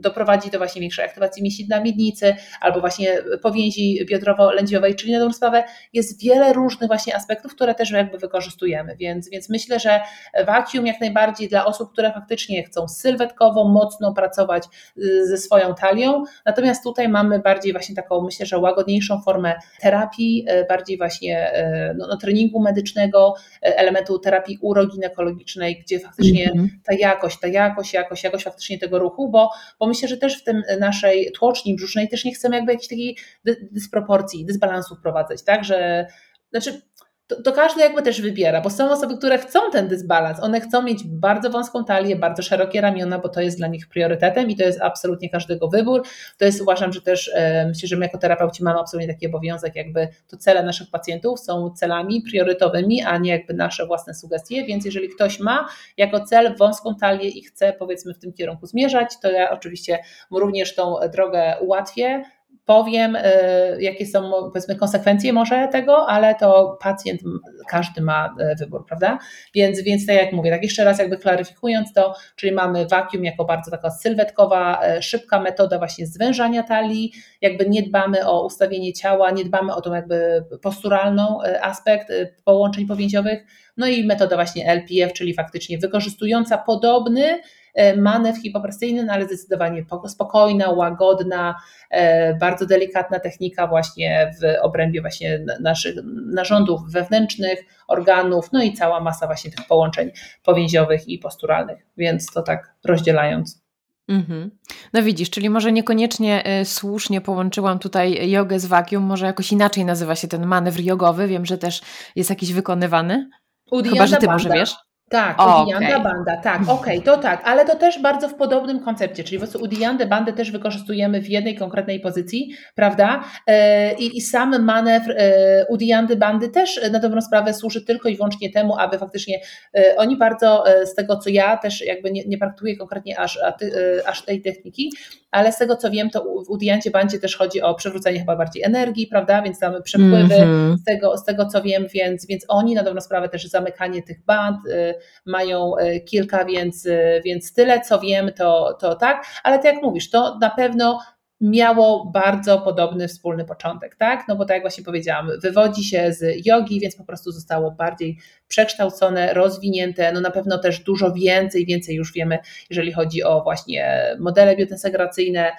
doprowadzi do właśnie większej aktywacji mięśni dla miednicy, albo właśnie powięzi biodrowo-lędźwiowej, czyli na sprawę jest wiele różnych właśnie aspektów, które też jakby wykorzystujemy, więc, więc myślę, że vacuum jak najbardziej dla osób, które faktycznie chcą sylwetkowo, mocno pracować y, ze swoją talią, natomiast tutaj mamy bardziej właśnie taką, myślę, że łagodniejszą formę terapii, y, bardziej właśnie y, no, no, treningu medycznego, elementu terapii uroginekologicznej, gdzie faktycznie mm -hmm. ta jakość, ta jakość, jakość, jakość faktycznie tego ruchu, bo, bo myślę, że też w tym naszej tłoczni brzusznej też nie chcemy jakby jakiejś takiej dysproporcji, dysbalansu wprowadzać, tak, że znaczy to, to, każdy jakby też wybiera, bo są osoby, które chcą ten dysbalans, one chcą mieć bardzo wąską talię, bardzo szerokie ramiona, bo to jest dla nich priorytetem i to jest absolutnie każdego wybór. To jest uważam, że też e, myślę, że my jako terapeuci mamy absolutnie taki obowiązek, jakby to cele naszych pacjentów są celami priorytetowymi, a nie jakby nasze własne sugestie, więc jeżeli ktoś ma jako cel wąską talię i chce powiedzmy w tym kierunku zmierzać, to ja oczywiście mu również tą drogę ułatwię, powiem, y, jakie są powiedzmy konsekwencje może tego, ale to pacjent, każdy ma y, wybór, prawda? Więc, więc tak jak mówię, tak jeszcze raz jakby klaryfikując to, czyli mamy vacuum jako bardzo taka sylwetkowa, y, szybka metoda właśnie zwężania talii, jakby nie dbamy o ustawienie ciała, nie dbamy o tą jakby posturalną aspekt połączeń powięziowych, no i metoda właśnie LPF, czyli faktycznie wykorzystująca podobny manewr hipopresyjny, no ale zdecydowanie spokojna, łagodna, e, bardzo delikatna technika właśnie w obrębie właśnie naszych narządów wewnętrznych, organów, no i cała masa właśnie tych połączeń powięziowych i posturalnych, więc to tak rozdzielając. Mhm. No widzisz, czyli może niekoniecznie y, słusznie połączyłam tutaj jogę z vacuum, może jakoś inaczej nazywa się ten manewr jogowy, wiem, że też jest jakiś wykonywany. Chyba, że ty może wiesz. Tak, Udianda okay. Banda, tak, okej, okay, to (laughs) tak, ale to też bardzo w podobnym koncepcie, czyli po prostu Udiandę Bandę też wykorzystujemy w jednej konkretnej pozycji, prawda? E, I, i sam manewr e, Udiandy Bandy też na dobrą sprawę służy tylko i wyłącznie temu, aby faktycznie e, oni bardzo z tego, co ja też jakby nie, nie praktykuję konkretnie aż, aż tej techniki, ale z tego co wiem, to w Udiancie Bandzie też chodzi o przywrócenie chyba bardziej energii, prawda? Więc mamy przepływy mm -hmm. z, tego, z tego co wiem, więc, więc oni na dobrą sprawę też zamykanie tych band mają e, kilka, więc, e, więc tyle co wiem, to, to tak, ale tak jak mówisz, to na pewno miało bardzo podobny wspólny początek, tak? No bo tak jak właśnie powiedziałam, wywodzi się z jogi, więc po prostu zostało bardziej przekształcone, rozwinięte, no na pewno też dużo więcej, więcej już wiemy, jeżeli chodzi o właśnie modele biotensegracyjne,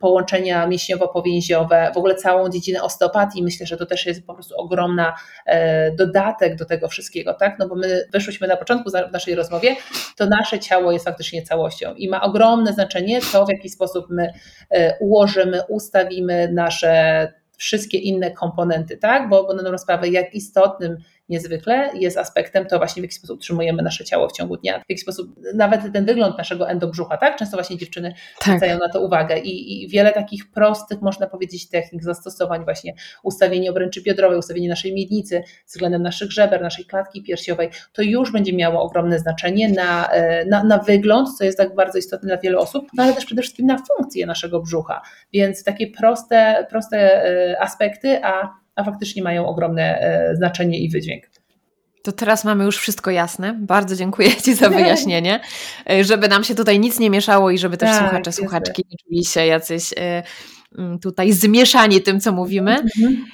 połączenia mięśniowo-powięziowe, w ogóle całą dziedzinę osteopatii. Myślę, że to też jest po prostu ogromna e, dodatek do tego wszystkiego, tak? No bo my wyszłyśmy na początku w naszej rozmowie, to nasze ciało jest faktycznie całością i ma ogromne znaczenie to, w jaki sposób my e, ułożymy, ustawimy nasze wszystkie inne komponenty, tak? Bo, bo na sprawę, jak istotnym niezwykle, jest aspektem to właśnie w jaki sposób utrzymujemy nasze ciało w ciągu dnia, w jaki sposób nawet ten wygląd naszego endobrzucha, tak? Często właśnie dziewczyny tak. zwracają na to uwagę I, i wiele takich prostych, można powiedzieć, technik, zastosowań właśnie ustawienie obręczy biodrowej, ustawienie naszej miednicy względem naszych żeber, naszej klatki piersiowej, to już będzie miało ogromne znaczenie na, e, na, na wygląd, co jest tak bardzo istotne dla wielu osób, no ale też przede wszystkim na funkcję naszego brzucha. Więc takie proste, proste e, aspekty, a, a faktycznie mają ogromne e, znaczenie i wydźwięk. To teraz mamy już wszystko jasne. Bardzo dziękuję Ci za wyjaśnienie, żeby nam się tutaj nic nie mieszało i żeby też tak, słuchacze, słuchaczki nie czuli się jacyś tutaj zmieszani tym, co mówimy. Mhm.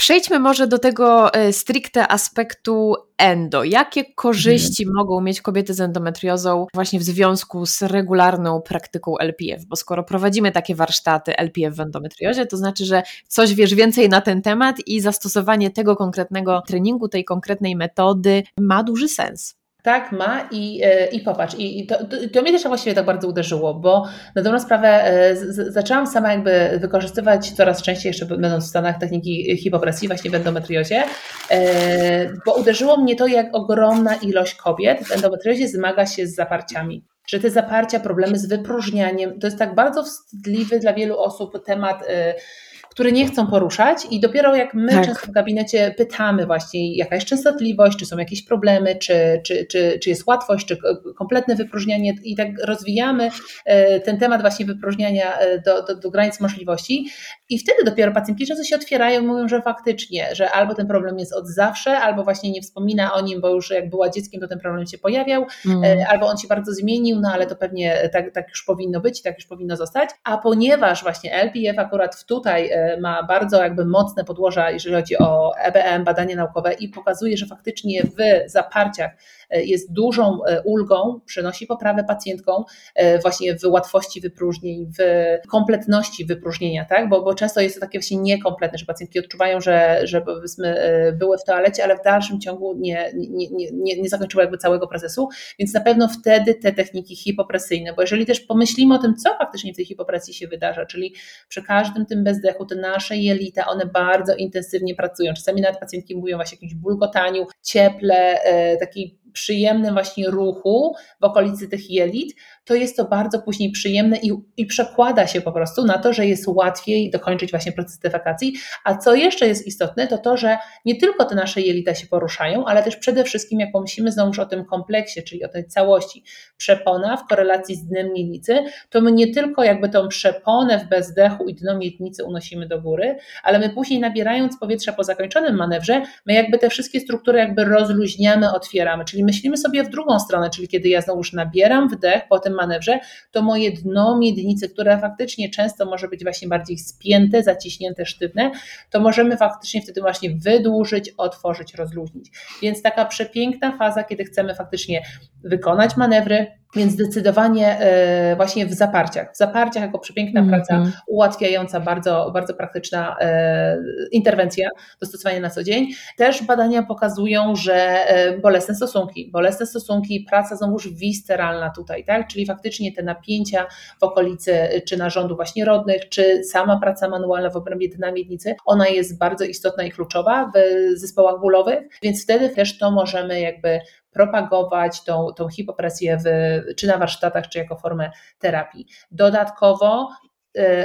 Przejdźmy może do tego e, stricte aspektu endo. Jakie korzyści mhm. mogą mieć kobiety z endometriozą właśnie w związku z regularną praktyką LPF? Bo skoro prowadzimy takie warsztaty LPF w endometriozie, to znaczy, że coś wiesz więcej na ten temat i zastosowanie tego konkretnego treningu, tej konkretnej metody ma duży sens. Tak, ma i, e, i popatrz. I to, to, mnie też właściwie tak bardzo uderzyło, bo na dobrą sprawę e, z, zaczęłam sama jakby wykorzystywać coraz częściej, jeszcze będąc w Stanach, techniki hipopresji właśnie w endometriozie, e, bo uderzyło mnie to, jak ogromna ilość kobiet w endometriozie zmaga się z zaparciami że te zaparcia, problemy z wypróżnianiem, to jest tak bardzo wstydliwy dla wielu osób temat które nie chcą poruszać i dopiero jak my tak. często w gabinecie pytamy właśnie, jaka jest częstotliwość, czy są jakieś problemy, czy, czy, czy, czy jest łatwość, czy kompletne wypróżnianie i tak rozwijamy e, ten temat właśnie wypróżniania e, do, do, do granic możliwości i wtedy dopiero pacjentki często się otwierają i mówią, że faktycznie, że albo ten problem jest od zawsze, albo właśnie nie wspomina o nim, bo już jak była dzieckiem, to ten problem się pojawiał, mm. albo on się bardzo zmienił, no ale to pewnie tak, tak już powinno być, tak już powinno zostać, a ponieważ właśnie LPF akurat tutaj ma bardzo jakby mocne podłoża, jeżeli chodzi o EBM, badania naukowe i pokazuje, że faktycznie w zaparciach E, jest dużą e, ulgą, przynosi poprawę pacjentkom e, właśnie w łatwości wypróżnień, w kompletności wypróżnienia, tak? Bo, bo często jest to takie właśnie niekompletne, że pacjentki odczuwają, że, że powiedzmy były w toalecie, ale w dalszym ciągu nie, nie, nie, nie zakończyły jakby całego procesu, więc na pewno wtedy te techniki hipopresyjne, bo jeżeli też pomyślimy o tym, co faktycznie w tej hipopresji się wydarza, czyli przy każdym tym bezdechu te nasze jelita, one bardzo intensywnie pracują. Czasami nawet pacjentki mówią właśnie o jakimś bulgotaniu, cieple, takiej przyjemnym właśnie ruchu w okolicy tych jelit, to jest to bardzo później przyjemne i, i przekłada się po prostu na to, że jest łatwiej dokończyć właśnie proces defekacji. A co jeszcze jest istotne, to to, że nie tylko te nasze jelita się poruszają, ale też przede wszystkim, jak pomyślimy znowuż o tym kompleksie, czyli o tej całości przepona w korelacji z dnem miednicy, to my nie tylko jakby tą przeponę w bezdechu i dno miednicy unosimy do góry, ale my później nabierając powietrza po zakończonym manewrze, my jakby te wszystkie struktury jakby rozluźniamy, otwieramy, czyli myślimy sobie w drugą stronę, czyli kiedy ja znowuż nabieram wdech, potem manewrze, to moje dno miednicy, które faktycznie często może być właśnie bardziej spięte, zaciśnięte, sztywne, to możemy faktycznie wtedy właśnie wydłużyć, otworzyć, rozluźnić. Więc taka przepiękna faza, kiedy chcemy faktycznie wykonać manewry, więc zdecydowanie e, właśnie w zaparciach. W zaparciach jako przepiękna mm -hmm. praca ułatwiająca, bardzo, bardzo praktyczna e, interwencja do stosowania na co dzień. Też badania pokazują, że e, bolesne stosunki, bolesne stosunki, praca znowuż wisteralna tutaj, tak? czyli faktycznie te napięcia w okolicy czy narządu właśnie rodnych, czy sama praca manualna w obrębie dna miednicy, ona jest bardzo istotna i kluczowa w zespołach bólowych, więc wtedy też to możemy jakby propagować tą, tą hipopresję w, czy na warsztatach, czy jako formę terapii. Dodatkowo y,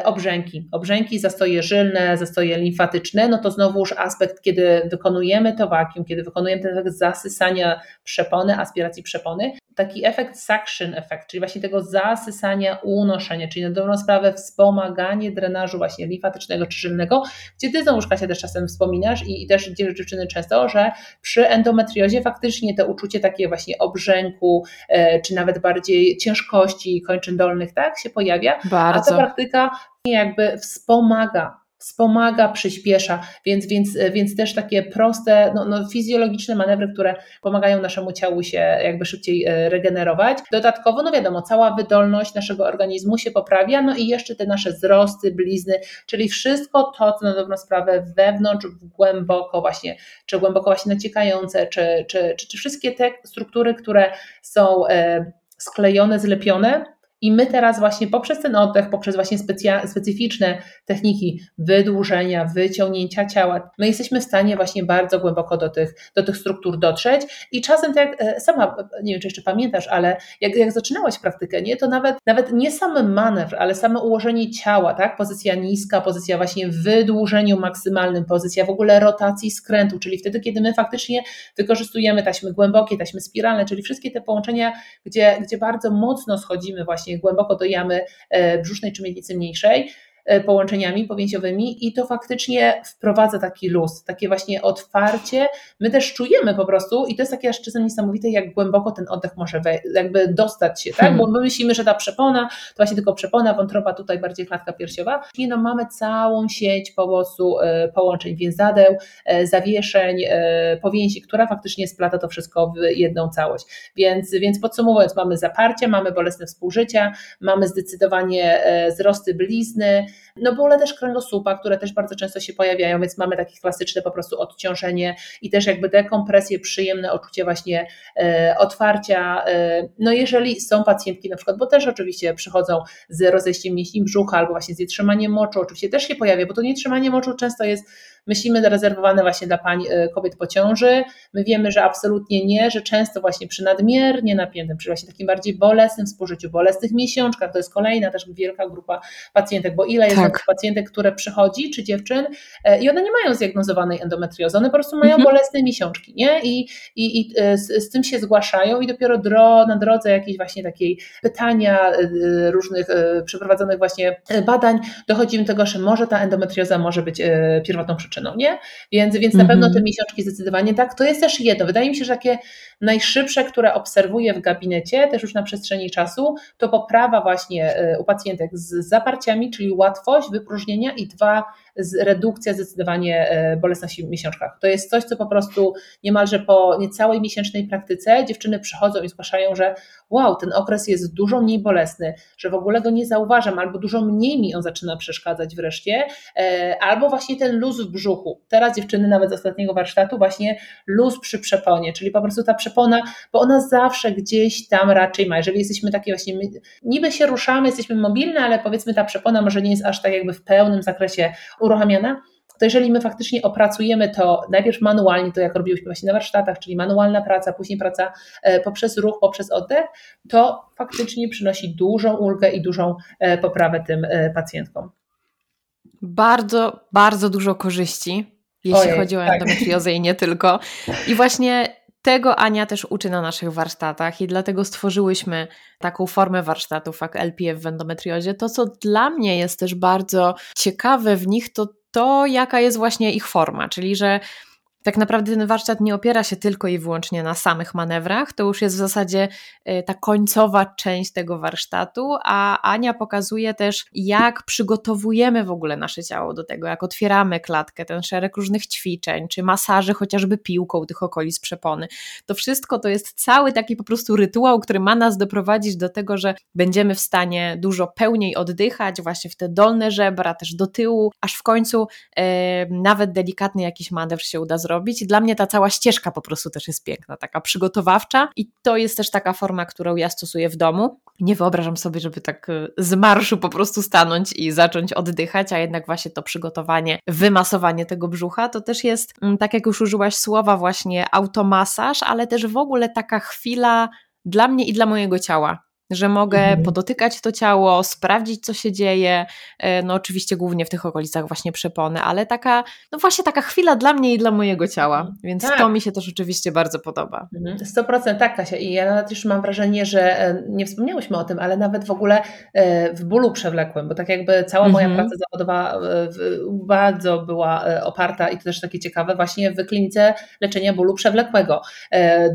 obrzęki, obrzęki, zastoje żylne, zastoje limfatyczne, no to znowuż aspekt, kiedy wykonujemy to wakium, kiedy wykonujemy ten efekt zasysania przepony, aspiracji przepony, taki efekt suction efekt, czyli właśnie tego zasysania, unoszenia, czyli na dobrą sprawę wspomaganie drenażu właśnie limfatycznego czy żylnego, gdzie ty znowu Kasia też czasem wspominasz i, i też dziewczyny często, że przy endometriozie faktycznie to uczucie takie właśnie obrzęku, e, czy nawet bardziej ciężkości kończyn dolnych, tak, się pojawia, Bardzo. a ta praktyka jakby wspomaga wspomaga, przyspiesza, więc, więc, więc też takie proste, no, no, fizjologiczne manewry, które pomagają naszemu ciału się jakby szybciej e, regenerować. Dodatkowo, no wiadomo, cała wydolność naszego organizmu się poprawia, no i jeszcze te nasze wzrosty, blizny, czyli wszystko to, co na dobrą sprawę wewnątrz, głęboko właśnie, czy głęboko właśnie naciekające, czy, czy, czy, czy wszystkie te struktury, które są e, sklejone, zlepione, I my teraz właśnie poprzez ten oddech, poprzez właśnie specyficzne techniki wydłużenia, wyciągnięcia ciała, my jesteśmy w stanie właśnie bardzo głęboko do tych, do tych struktur dotrzeć. I czasem tak jak sama, nie wiem czy jeszcze pamiętasz, ale jak, jak zaczynałaś praktykę, nie, to nawet, nawet nie sam manewr, ale samo ułożenie ciała, tak, pozycja niska, pozycja właśnie w wydłużeniu maksymalnym, pozycja w ogóle rotacji skrętu, czyli wtedy, kiedy my faktycznie wykorzystujemy taśmy głębokie, taśmy spiralne, czyli wszystkie te połączenia, gdzie, gdzie bardzo mocno schodzimy właśnie głęboko do jamy e, brzusznej czy miednicy mniejszej, połączeniami powięziowymi i to faktycznie wprowadza taki luz, takie właśnie otwarcie. My też czujemy po prostu i to jest takie aż czasem niesamowite, jak głęboko ten oddech może jakby dostać się, tak? Hmm. Bo my myślimy, że ta przepona to właśnie tylko przepona, wątroba, tutaj bardziej klatka piersiowa. Nie no, mamy całą sieć po prostu e, połączeń więzadeł, e, zawieszeń, powięzi, która faktycznie splata to wszystko w jedną całość. Więc, więc podsumowując, mamy zaparcie, mamy bolesne współżycia, mamy zdecydowanie wzrosty blizny, no bóle też kręgosłupa, które też bardzo często się pojawiają, więc mamy takie klasyczne po prostu odciążenie i też jakby dekompresję, przyjemne uczucie właśnie e, otwarcia. E, no jeżeli są pacjentki na przykład, bo też oczywiście przychodzą z rozejściem mięśni brzucha albo właśnie z nietrzymaniem moczu, oczywiście też się pojawia, bo to nietrzymanie moczu często jest myślimy zarezerwowane właśnie dla pań e, kobiet po ciąży. My wiemy, że absolutnie nie, że często właśnie przy nadmiernie napiętym, przy właśnie takim bardziej bolesnym współżyciu, bolesnych miesiączkach, to jest kolejna też wielka grupa pacjentek, bo ile jest tak. pacjentek, które przychodzi, czy dziewczyn e, i one nie mają zdiagnozowanej endometriozy, one po prostu mają mhm. bolesne miesiączki, nie? I, i, i e, z, z, tym się zgłaszają i dopiero dro, na drodze jakiejś właśnie takiej pytania różnych przeprowadzonych właśnie badań dochodzimy do tego, że może ta endometrioza może być pierwotną przyczyną przyczyną, nie? Więc, więc na pewno te mhm. miesiączki zdecydowanie tak. To jest też jedno. Wydaje mi się, że takie najszybsze, które obserwuję w gabinecie, też już na przestrzeni czasu, to poprawa właśnie e, u pacjentek z zaparciami, czyli łatwość wypróżnienia i dwa, redukcja zdecydowanie e, bolesności w miesiączkach. To jest coś, co po prostu niemalże po niecałej miesięcznej praktyce dziewczyny przychodzą i zgłaszają, że wow, ten okres jest dużo mniej bolesny, że w ogóle go nie zauważam, albo dużo mniej mi on zaczyna przeszkadzać wreszcie, e, albo właśnie ten luz w brzuchu. Teraz dziewczyny nawet z ostatniego warsztatu właśnie luz przy przeponie, czyli po prostu ta przepona, bo ona zawsze gdzieś tam raczej ma. Jeżeli jesteśmy takie właśnie, niby się ruszamy, jesteśmy mobilne, ale powiedzmy ta przepona może nie jest aż tak jakby w pełnym zakresie uruchamiana, to jeżeli my faktycznie opracujemy to najpierw manualnie, to jak robiłyśmy właśnie na warsztatach, czyli manualna praca, później praca e, poprzez ruch, poprzez oddech, to faktycznie przynosi dużą ulgę i dużą e, poprawę tym e, pacjentkom. Bardzo, bardzo dużo korzyści, jeśli Ojej, chodzi o tak. endometriozę i nie tylko. I właśnie tego Ania też uczy na naszych warsztatach i dlatego stworzyłyśmy taką formę warsztatów jak LPF w endometriozie. To, co dla mnie jest też bardzo ciekawe w nich, to to, jaka jest właśnie ich forma, czyli że tak naprawdę ten warsztat nie opiera się tylko i wyłącznie na samych manewrach, to już jest w zasadzie e, ta końcowa część tego warsztatu, a Ania pokazuje też, jak przygotowujemy w ogóle nasze ciało do tego, jak otwieramy klatkę, ten szereg różnych ćwiczeń, czy masaży chociażby piłką tych okolic przepony. To wszystko to jest cały taki po prostu rytuał, który ma nas doprowadzić do tego, że będziemy w stanie dużo pełniej oddychać, właśnie w te dolne żebra, też do tyłu, aż w końcu e, nawet delikatny jakiś manewr się uda zrobić zrobić. Dla mnie ta cała ścieżka po prostu też jest piękna, taka przygotowawcza i to jest też taka forma, którą ja stosuję w domu. Nie wyobrażam sobie, żeby tak e, z marszu po prostu stanąć i zacząć oddychać, a jednak właśnie to przygotowanie, wymasowanie tego brzucha to też jest, mm, tak jak już użyłaś słowa, właśnie automasaż, ale też w ogóle taka chwila dla mnie i dla mojego ciała że mogę mhm. podotykać to ciało, sprawdzić, co się dzieje. E, no, oczywiście głównie w tych okolicach właśnie przepony, ale taka, no właśnie taka chwila dla mnie i dla mojego ciała, mhm. więc tak. to mi się też oczywiście bardzo podoba. 100% mhm. tak, Kasia. I ja nawet już mam wrażenie, że e, nie wspomniałyśmy o tym, ale nawet w ogóle e, w bólu przewlekłym, bo tak jakby cała moja praca zawodowa bardzo była oparta i to też takie ciekawe właśnie w klinice leczenia bólu przewlekłego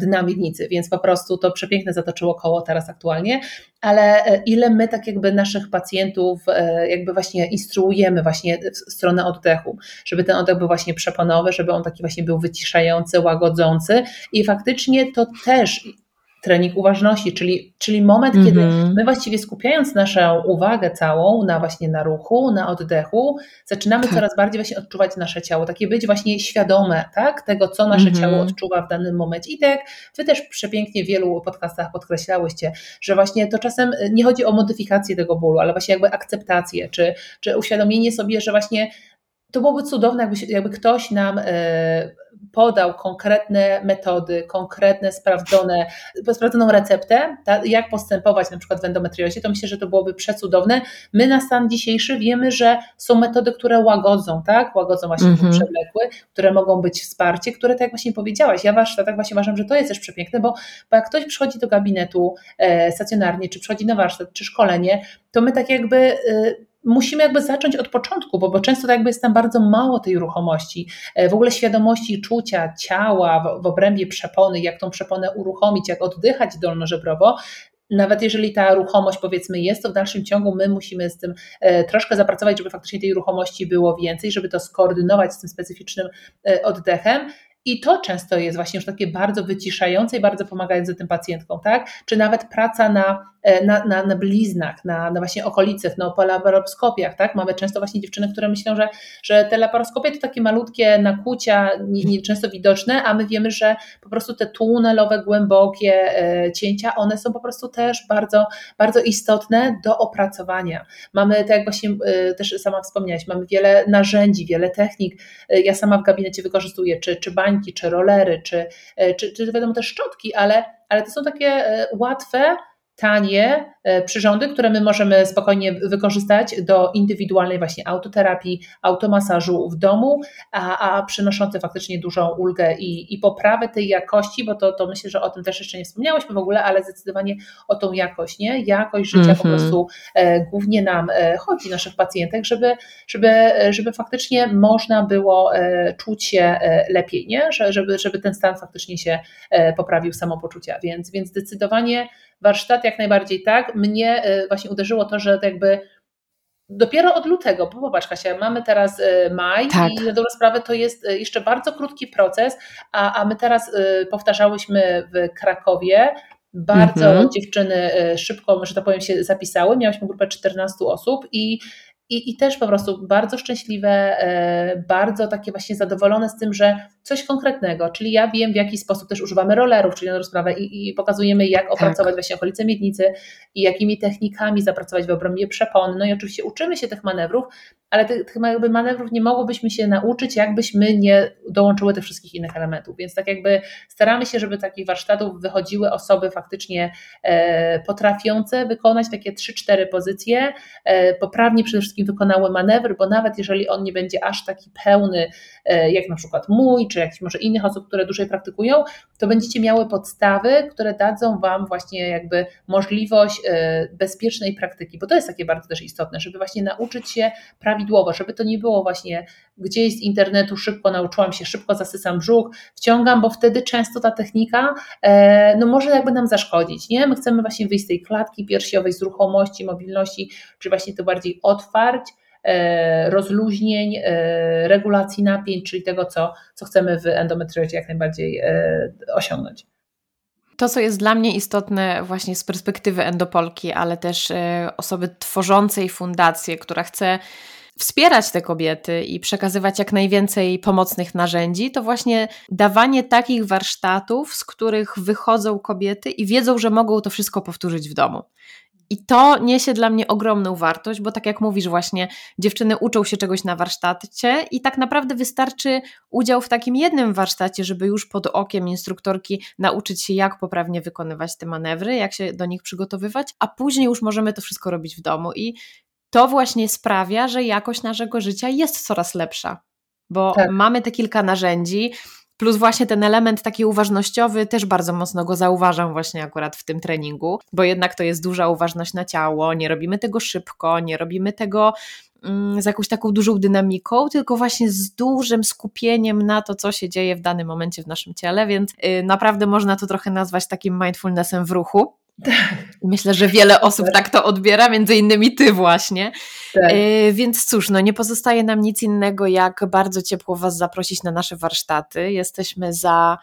dna miednicy, więc po prostu to przepiękne zatoczyło koło teraz aktualnie ale e, ile my tak jakby naszych pacjentów e, jakby właśnie instruujemy właśnie w stronę oddechu, żeby ten oddech był właśnie przeponowy, żeby on taki właśnie był wyciszający, łagodzący i faktycznie to też trening uważności, czyli, czyli moment, mm -hmm. kiedy my właściwie skupiając naszą uwagę całą na właśnie na ruchu, na oddechu, zaczynamy tak. coraz bardziej właśnie odczuwać nasze ciało, takie być właśnie świadome, tak, tego, co nasze mm -hmm. ciało odczuwa w danym momencie. I tak Wy też przepięknie w wielu podcastach podkreślałyście, że właśnie to czasem nie chodzi o modyfikację tego bólu, ale właśnie jakby akceptację, czy, czy uświadomienie sobie, że właśnie to byłoby cudowne, jakby, jakby ktoś nam e, podał konkretne metody, konkretne, sprawdzone, sprawdzoną receptę, jak postępować na przykład w endometriozie, to myślę, że to byłoby przecudowne. My na stan dzisiejszy wiemy, że są metody, które łagodzą, tak? Łagodzą właśnie mm -hmm. przewlekły, które mogą być wsparcie, które tak jak właśnie powiedziałaś, ja wasz, tak właśnie uważam, że to jest też przepiękne, bo, bo jak ktoś przychodzi do gabinetu e, stacjonarnie, czy przychodzi na warsztat, czy szkolenie, to my tak jakby e, musimy jakby zacząć od początku, bo, bo często tak jakby jest tam bardzo mało tej ruchomości, e, w ogóle świadomości czucia ciała w, w obrębie przepony, jak tą przeponę uruchomić, jak oddychać dolnożebrowo, nawet jeżeli ta ruchomość powiedzmy jest, to w dalszym ciągu my musimy z tym e, troszkę zapracować, żeby faktycznie tej ruchomości było więcej, żeby to skoordynować z tym specyficznym e, oddechem. I to często jest właśnie już takie bardzo wyciszające i bardzo pomagające tym pacjentkom, tak? Czy nawet praca na, e, na, na, na bliznach, na, na właśnie okolicach, na laparoskopiach, tak? Mamy często właśnie dziewczyny, które myślą, że, że te laparoskopie to takie malutkie nakłucia, nie, nie często widoczne, a my wiemy, że po prostu te tunelowe, głębokie e, cięcia, one są po prostu też bardzo, bardzo istotne do opracowania. Mamy, tak jak właśnie e, też sama wspomniałaś, mamy wiele narzędzi, wiele technik. Ja sama w gabinecie wykorzystuję, czy, czy bańki, czy rolery, czy, e, czy, czy wiadomo też szczotki, ale, ale to są takie e, łatwe, tanie e, przyrządy, które my możemy spokojnie wykorzystać do indywidualnej właśnie autoterapii, automasażu w domu, a, a przynoszące faktycznie dużą ulgę i, i poprawę tej jakości, bo to, to myślę, że o tym też jeszcze nie wspomniałyśmy w ogóle, ale zdecydowanie o tą jakość, nie? Jakość życia mm -hmm. po mhm. prostu e, głównie nam e, chodzi, naszych pacjentek, żeby, żeby, żeby faktycznie można było e, czuć się e, lepiej, nie? Że, żeby, żeby ten stan faktycznie się e, poprawił samopoczucia, więc, więc zdecydowanie warsztat jak najbardziej tak. Mnie e, właśnie uderzyło to, że jakby dopiero od lutego, bo popatrz Kasia, mamy teraz e, maj tak. i na dobrą sprawę to jest e, jeszcze bardzo krótki proces, a, a my teraz powtarzałyśmy w Krakowie, bardzo mhm. dziewczyny szybko, że tak powiem, się zapisały. Miałyśmy grupę 14 osób i i, i też po prostu bardzo szczęśliwe, e, bardzo takie właśnie zadowolone z tym, że coś konkretnego, czyli ja wiem w jaki sposób też używamy rollerów, czyli na rozprawę i, i pokazujemy jak tak. opracować właśnie okolice miednicy i jakimi technikami zapracować w obrębie przepon, no i oczywiście uczymy się tych manewrów, ale tych, tych jakby manewrów nie mogłybyśmy się nauczyć, jakbyśmy nie dołączyły tych wszystkich innych elementów. Więc tak jakby staramy się, żeby takich warsztatów wychodziły osoby faktycznie e, potrafiące wykonać takie 3-4 pozycje, e, poprawnie przede wszystkim wykonały manewr, bo nawet jeżeli on nie będzie aż taki pełny, e, jak na przykład mój, czy jakiś może innych osób, które dłużej praktykują, to będziecie miały podstawy, które dadzą Wam właśnie jakby możliwość bezpiecznej praktyki, bo to jest takie bardzo też istotne, żeby właśnie nauczyć się prawie prawidłowo, żeby to nie było właśnie gdzieś z internetu szybko nauczyłam się, szybko zasysam brzuch, wciągam, bo wtedy często ta technika e, no może jakby nam zaszkodzić, nie? My chcemy właśnie wyjść z tej klatki piersiowej, z ruchomości, mobilności, czy właśnie to bardziej otwarć, e, rozluźnień, e, regulacji napięć, czyli tego, co, co chcemy w endometriozie jak najbardziej osiągnąć. To, co jest dla mnie istotne właśnie z perspektywy endopolki, ale też osoby tworzącej fundację, która chce wspierać te kobiety i przekazywać jak najwięcej pomocnych narzędzi, to właśnie dawanie takich warsztatów, z których wychodzą kobiety i wiedzą, że mogą to wszystko powtórzyć w domu. I to niesie dla mnie ogromną wartość, bo tak jak mówisz, właśnie dziewczyny uczą się czegoś na warsztacie i tak naprawdę wystarczy udział w takim jednym warsztacie, żeby już pod okiem instruktorki nauczyć się, jak poprawnie wykonywać te manewry, jak się do nich przygotowywać, a później już możemy to wszystko robić w domu. I to właśnie sprawia, że jakość naszego życia jest coraz lepsza, bo tak. mamy te kilka narzędzi, plus właśnie ten element taki uważnościowy, też bardzo mocno go zauważam właśnie akurat w tym treningu, bo jednak to jest duża uważność na ciało, nie robimy tego szybko, nie robimy tego mm, z jakąś taką dużą dynamiką, tylko właśnie z dużym skupieniem na to, co się dzieje w danym momencie w naszym ciele, więc yy, naprawdę można to trochę nazwać takim mindfulnessem w ruchu. Tak. Myślę, że wiele osób tak. tak to odbiera, między innymi ty właśnie. Tak. E, więc cóż, no nie pozostaje nam nic innego, jak bardzo ciepło Was zaprosić na nasze warsztaty. Jesteśmy za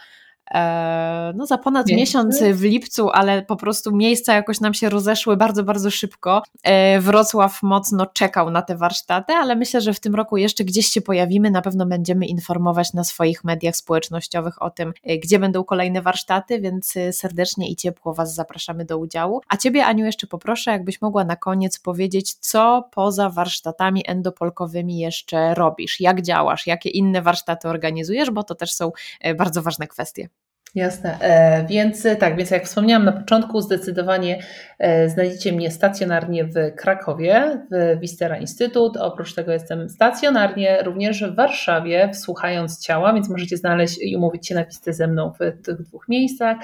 no za ponad miesiąc w lipcu, ale po prostu miejsca jakoś nam się rozeszły bardzo, bardzo szybko. E, Wrocław mocno czekał na te warsztaty, ale myślę, że w tym roku jeszcze gdzieś się pojawimy, na pewno będziemy informować na swoich mediach społecznościowych o tym, e, gdzie będą kolejne warsztaty, więc serdecznie i ciepło Was zapraszamy do udziału. A Ciebie, Aniu, jeszcze poproszę, jakbyś mogła na koniec powiedzieć, co poza warsztatami endopolkowymi jeszcze robisz, jak działasz, jakie inne warsztaty organizujesz, bo to też są bardzo ważne kwestie. Jasne, e, więc tak, więc jak wspomniałam na początku, zdecydowanie e, znajdziecie mnie stacjonarnie w Krakowie, w Wistera Instytut. Oprócz tego jestem stacjonarnie również w Warszawie, wsłuchając ciała, więc możecie znaleźć i umówić się na wizytę ze mną w tych dwóch miejscach.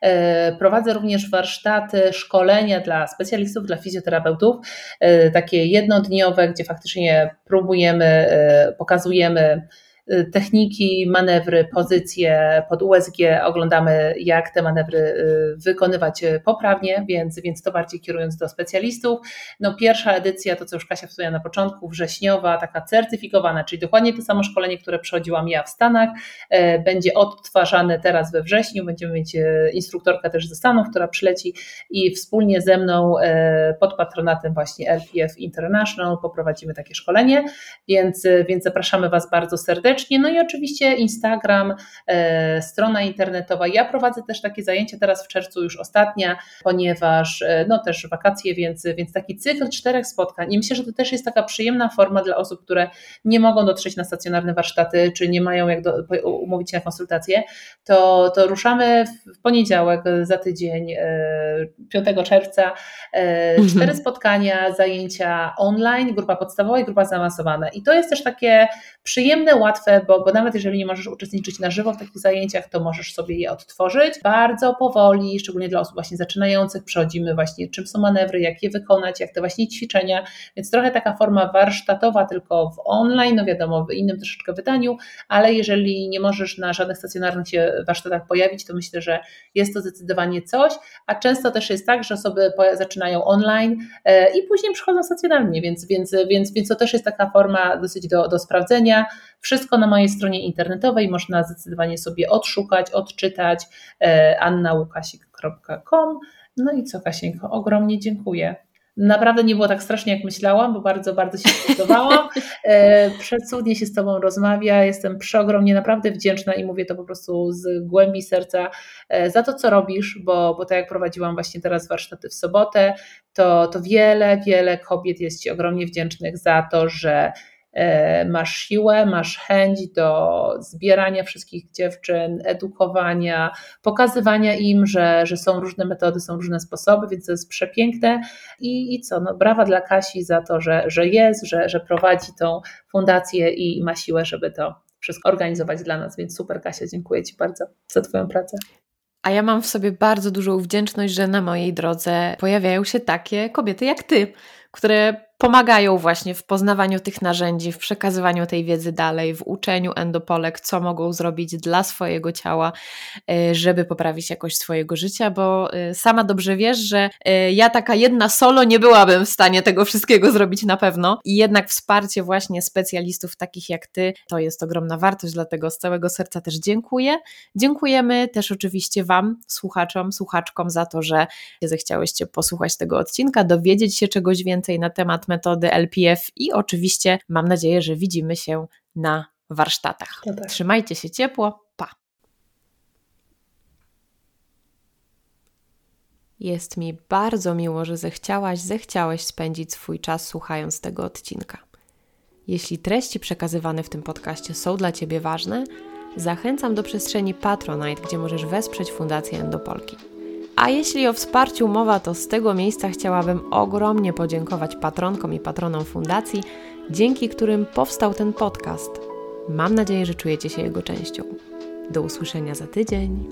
E, prowadzę również warsztaty, szkolenia dla specjalistów, dla fizjoterapeutów, takie jednodniowe, gdzie faktycznie próbujemy, pokazujemy, techniki, manewry, pozycje pod USG, oglądamy jak te manewry y, wykonywać y, poprawnie, więc, więc to bardziej kierując do specjalistów. No pierwsza edycja, to co już Kasia wspomniała na początku, wrześniowa, taka certyfikowana, czyli dokładnie to samo szkolenie, które przechodziłam ja w Stanach, będzie odtwarzane teraz we wrześniu, będziemy mieć instruktorkę też ze Stanów, która przyleci i wspólnie ze mną pod patronatem właśnie LPF International poprowadzimy takie szkolenie, więc, więc zapraszamy Was bardzo serdecznie serdecznie. No i oczywiście Instagram, e, strona internetowa. Ja prowadzę też takie zajęcia teraz w czerwcu, już ostatnia, ponieważ e, no też wakacje, więc, więc taki cykl czterech spotkań. I myślę, że to też jest taka przyjemna forma dla osób, które nie mogą dotrzeć na stacjonarne warsztaty, czy nie mają jak do, umówić się na konsultacje. To, to ruszamy w poniedziałek za tydzień, 5 e, czerwca. Mhm. Cztery spotkania, zajęcia online, grupa podstawowa i grupa zaawansowana. I to jest też takie przyjemne, łatwe bo, bo nawet jeżeli nie możesz uczestniczyć na żywo w takich zajęciach, to możesz sobie je odtworzyć. Bardzo powoli, szczególnie dla osób właśnie zaczynających, przechodzimy właśnie czym są manewry, jak je wykonać, jak te właśnie ćwiczenia, więc trochę taka forma warsztatowa, tylko w online, no wiadomo, w innym troszeczkę wydaniu, ale jeżeli nie możesz na żadnych stacjonarnych się warsztatach pojawić, to myślę, że jest to zdecydowanie coś, a często też jest tak, że osoby zaczynają online e, i później przychodzą stacjonarnie, więc, więc, więc, więc to też jest taka forma dosyć do, do sprawdzenia. Wszystko na mojej stronie internetowej można zdecydowanie sobie odszukać, odczytać e, annałukasik.com. No i co Kasieńko, ogromnie dziękuję. Naprawdę nie było tak strasznie, jak myślałam, bo bardzo, bardzo się spodobałam. E, przecudnie się z Tobą rozmawia. Jestem przeogromnie naprawdę wdzięczna i mówię to po prostu z głębi serca e, za to, co robisz, bo, bo tak jak prowadziłam właśnie teraz warsztaty w sobotę, to, to wiele, wiele kobiet jest Ci ogromnie wdzięcznych za to, że masz siłę, masz chęć do zbierania wszystkich dziewczyn, edukowania, pokazywania im, że, że są różne metody, są różne sposoby, więc to jest przepiękne. I, i co, no brawa dla Kasi za to, że, że jest, że, że prowadzi tą fundację i ma siłę, żeby to wszystko organizować dla nas, więc super Kasia, dziękuję Ci bardzo za Twoją pracę. A ja mam w sobie bardzo dużą wdzięczność, że na mojej drodze pojawiają się takie kobiety jak Ty, które pomagają właśnie w poznawaniu tych narzędzi, w przekazywaniu tej wiedzy dalej, w uczeniu endopolek, co mogą zrobić dla swojego ciała, y, żeby poprawić jakość swojego życia, bo y, sama dobrze wiesz, że y, ja taka jedna solo nie byłabym w stanie tego wszystkiego zrobić na pewno i jednak wsparcie właśnie specjalistów takich jak Ty to jest ogromna wartość, dlatego z całego serca też dziękuję. Dziękujemy też oczywiście Wam, słuchaczom, słuchaczkom za to, że zechciałyście posłuchać tego odcinka, dowiedzieć się czegoś więcej na temat metody LPF i oczywiście mam nadzieję, że widzimy się na warsztatach. Tak. Trzymajcie się ciepło. Pa. Jest mi bardzo miło, że zechciałaś, zechciałeś spędzić swój czas słuchając tego odcinka. Jeśli treści przekazywane w tym podcaście są dla Ciebie ważne, zachęcam do przestrzeni Patronite, gdzie możesz wesprzeć Fundację Endopolki. A jeśli o wsparciu mowa, to z tego miejsca chciałabym ogromnie podziękować patronkom i patronom fundacji, dzięki którym powstał ten podcast. Mam nadzieję, że czujecie się jego częścią. Do usłyszenia za tydzień.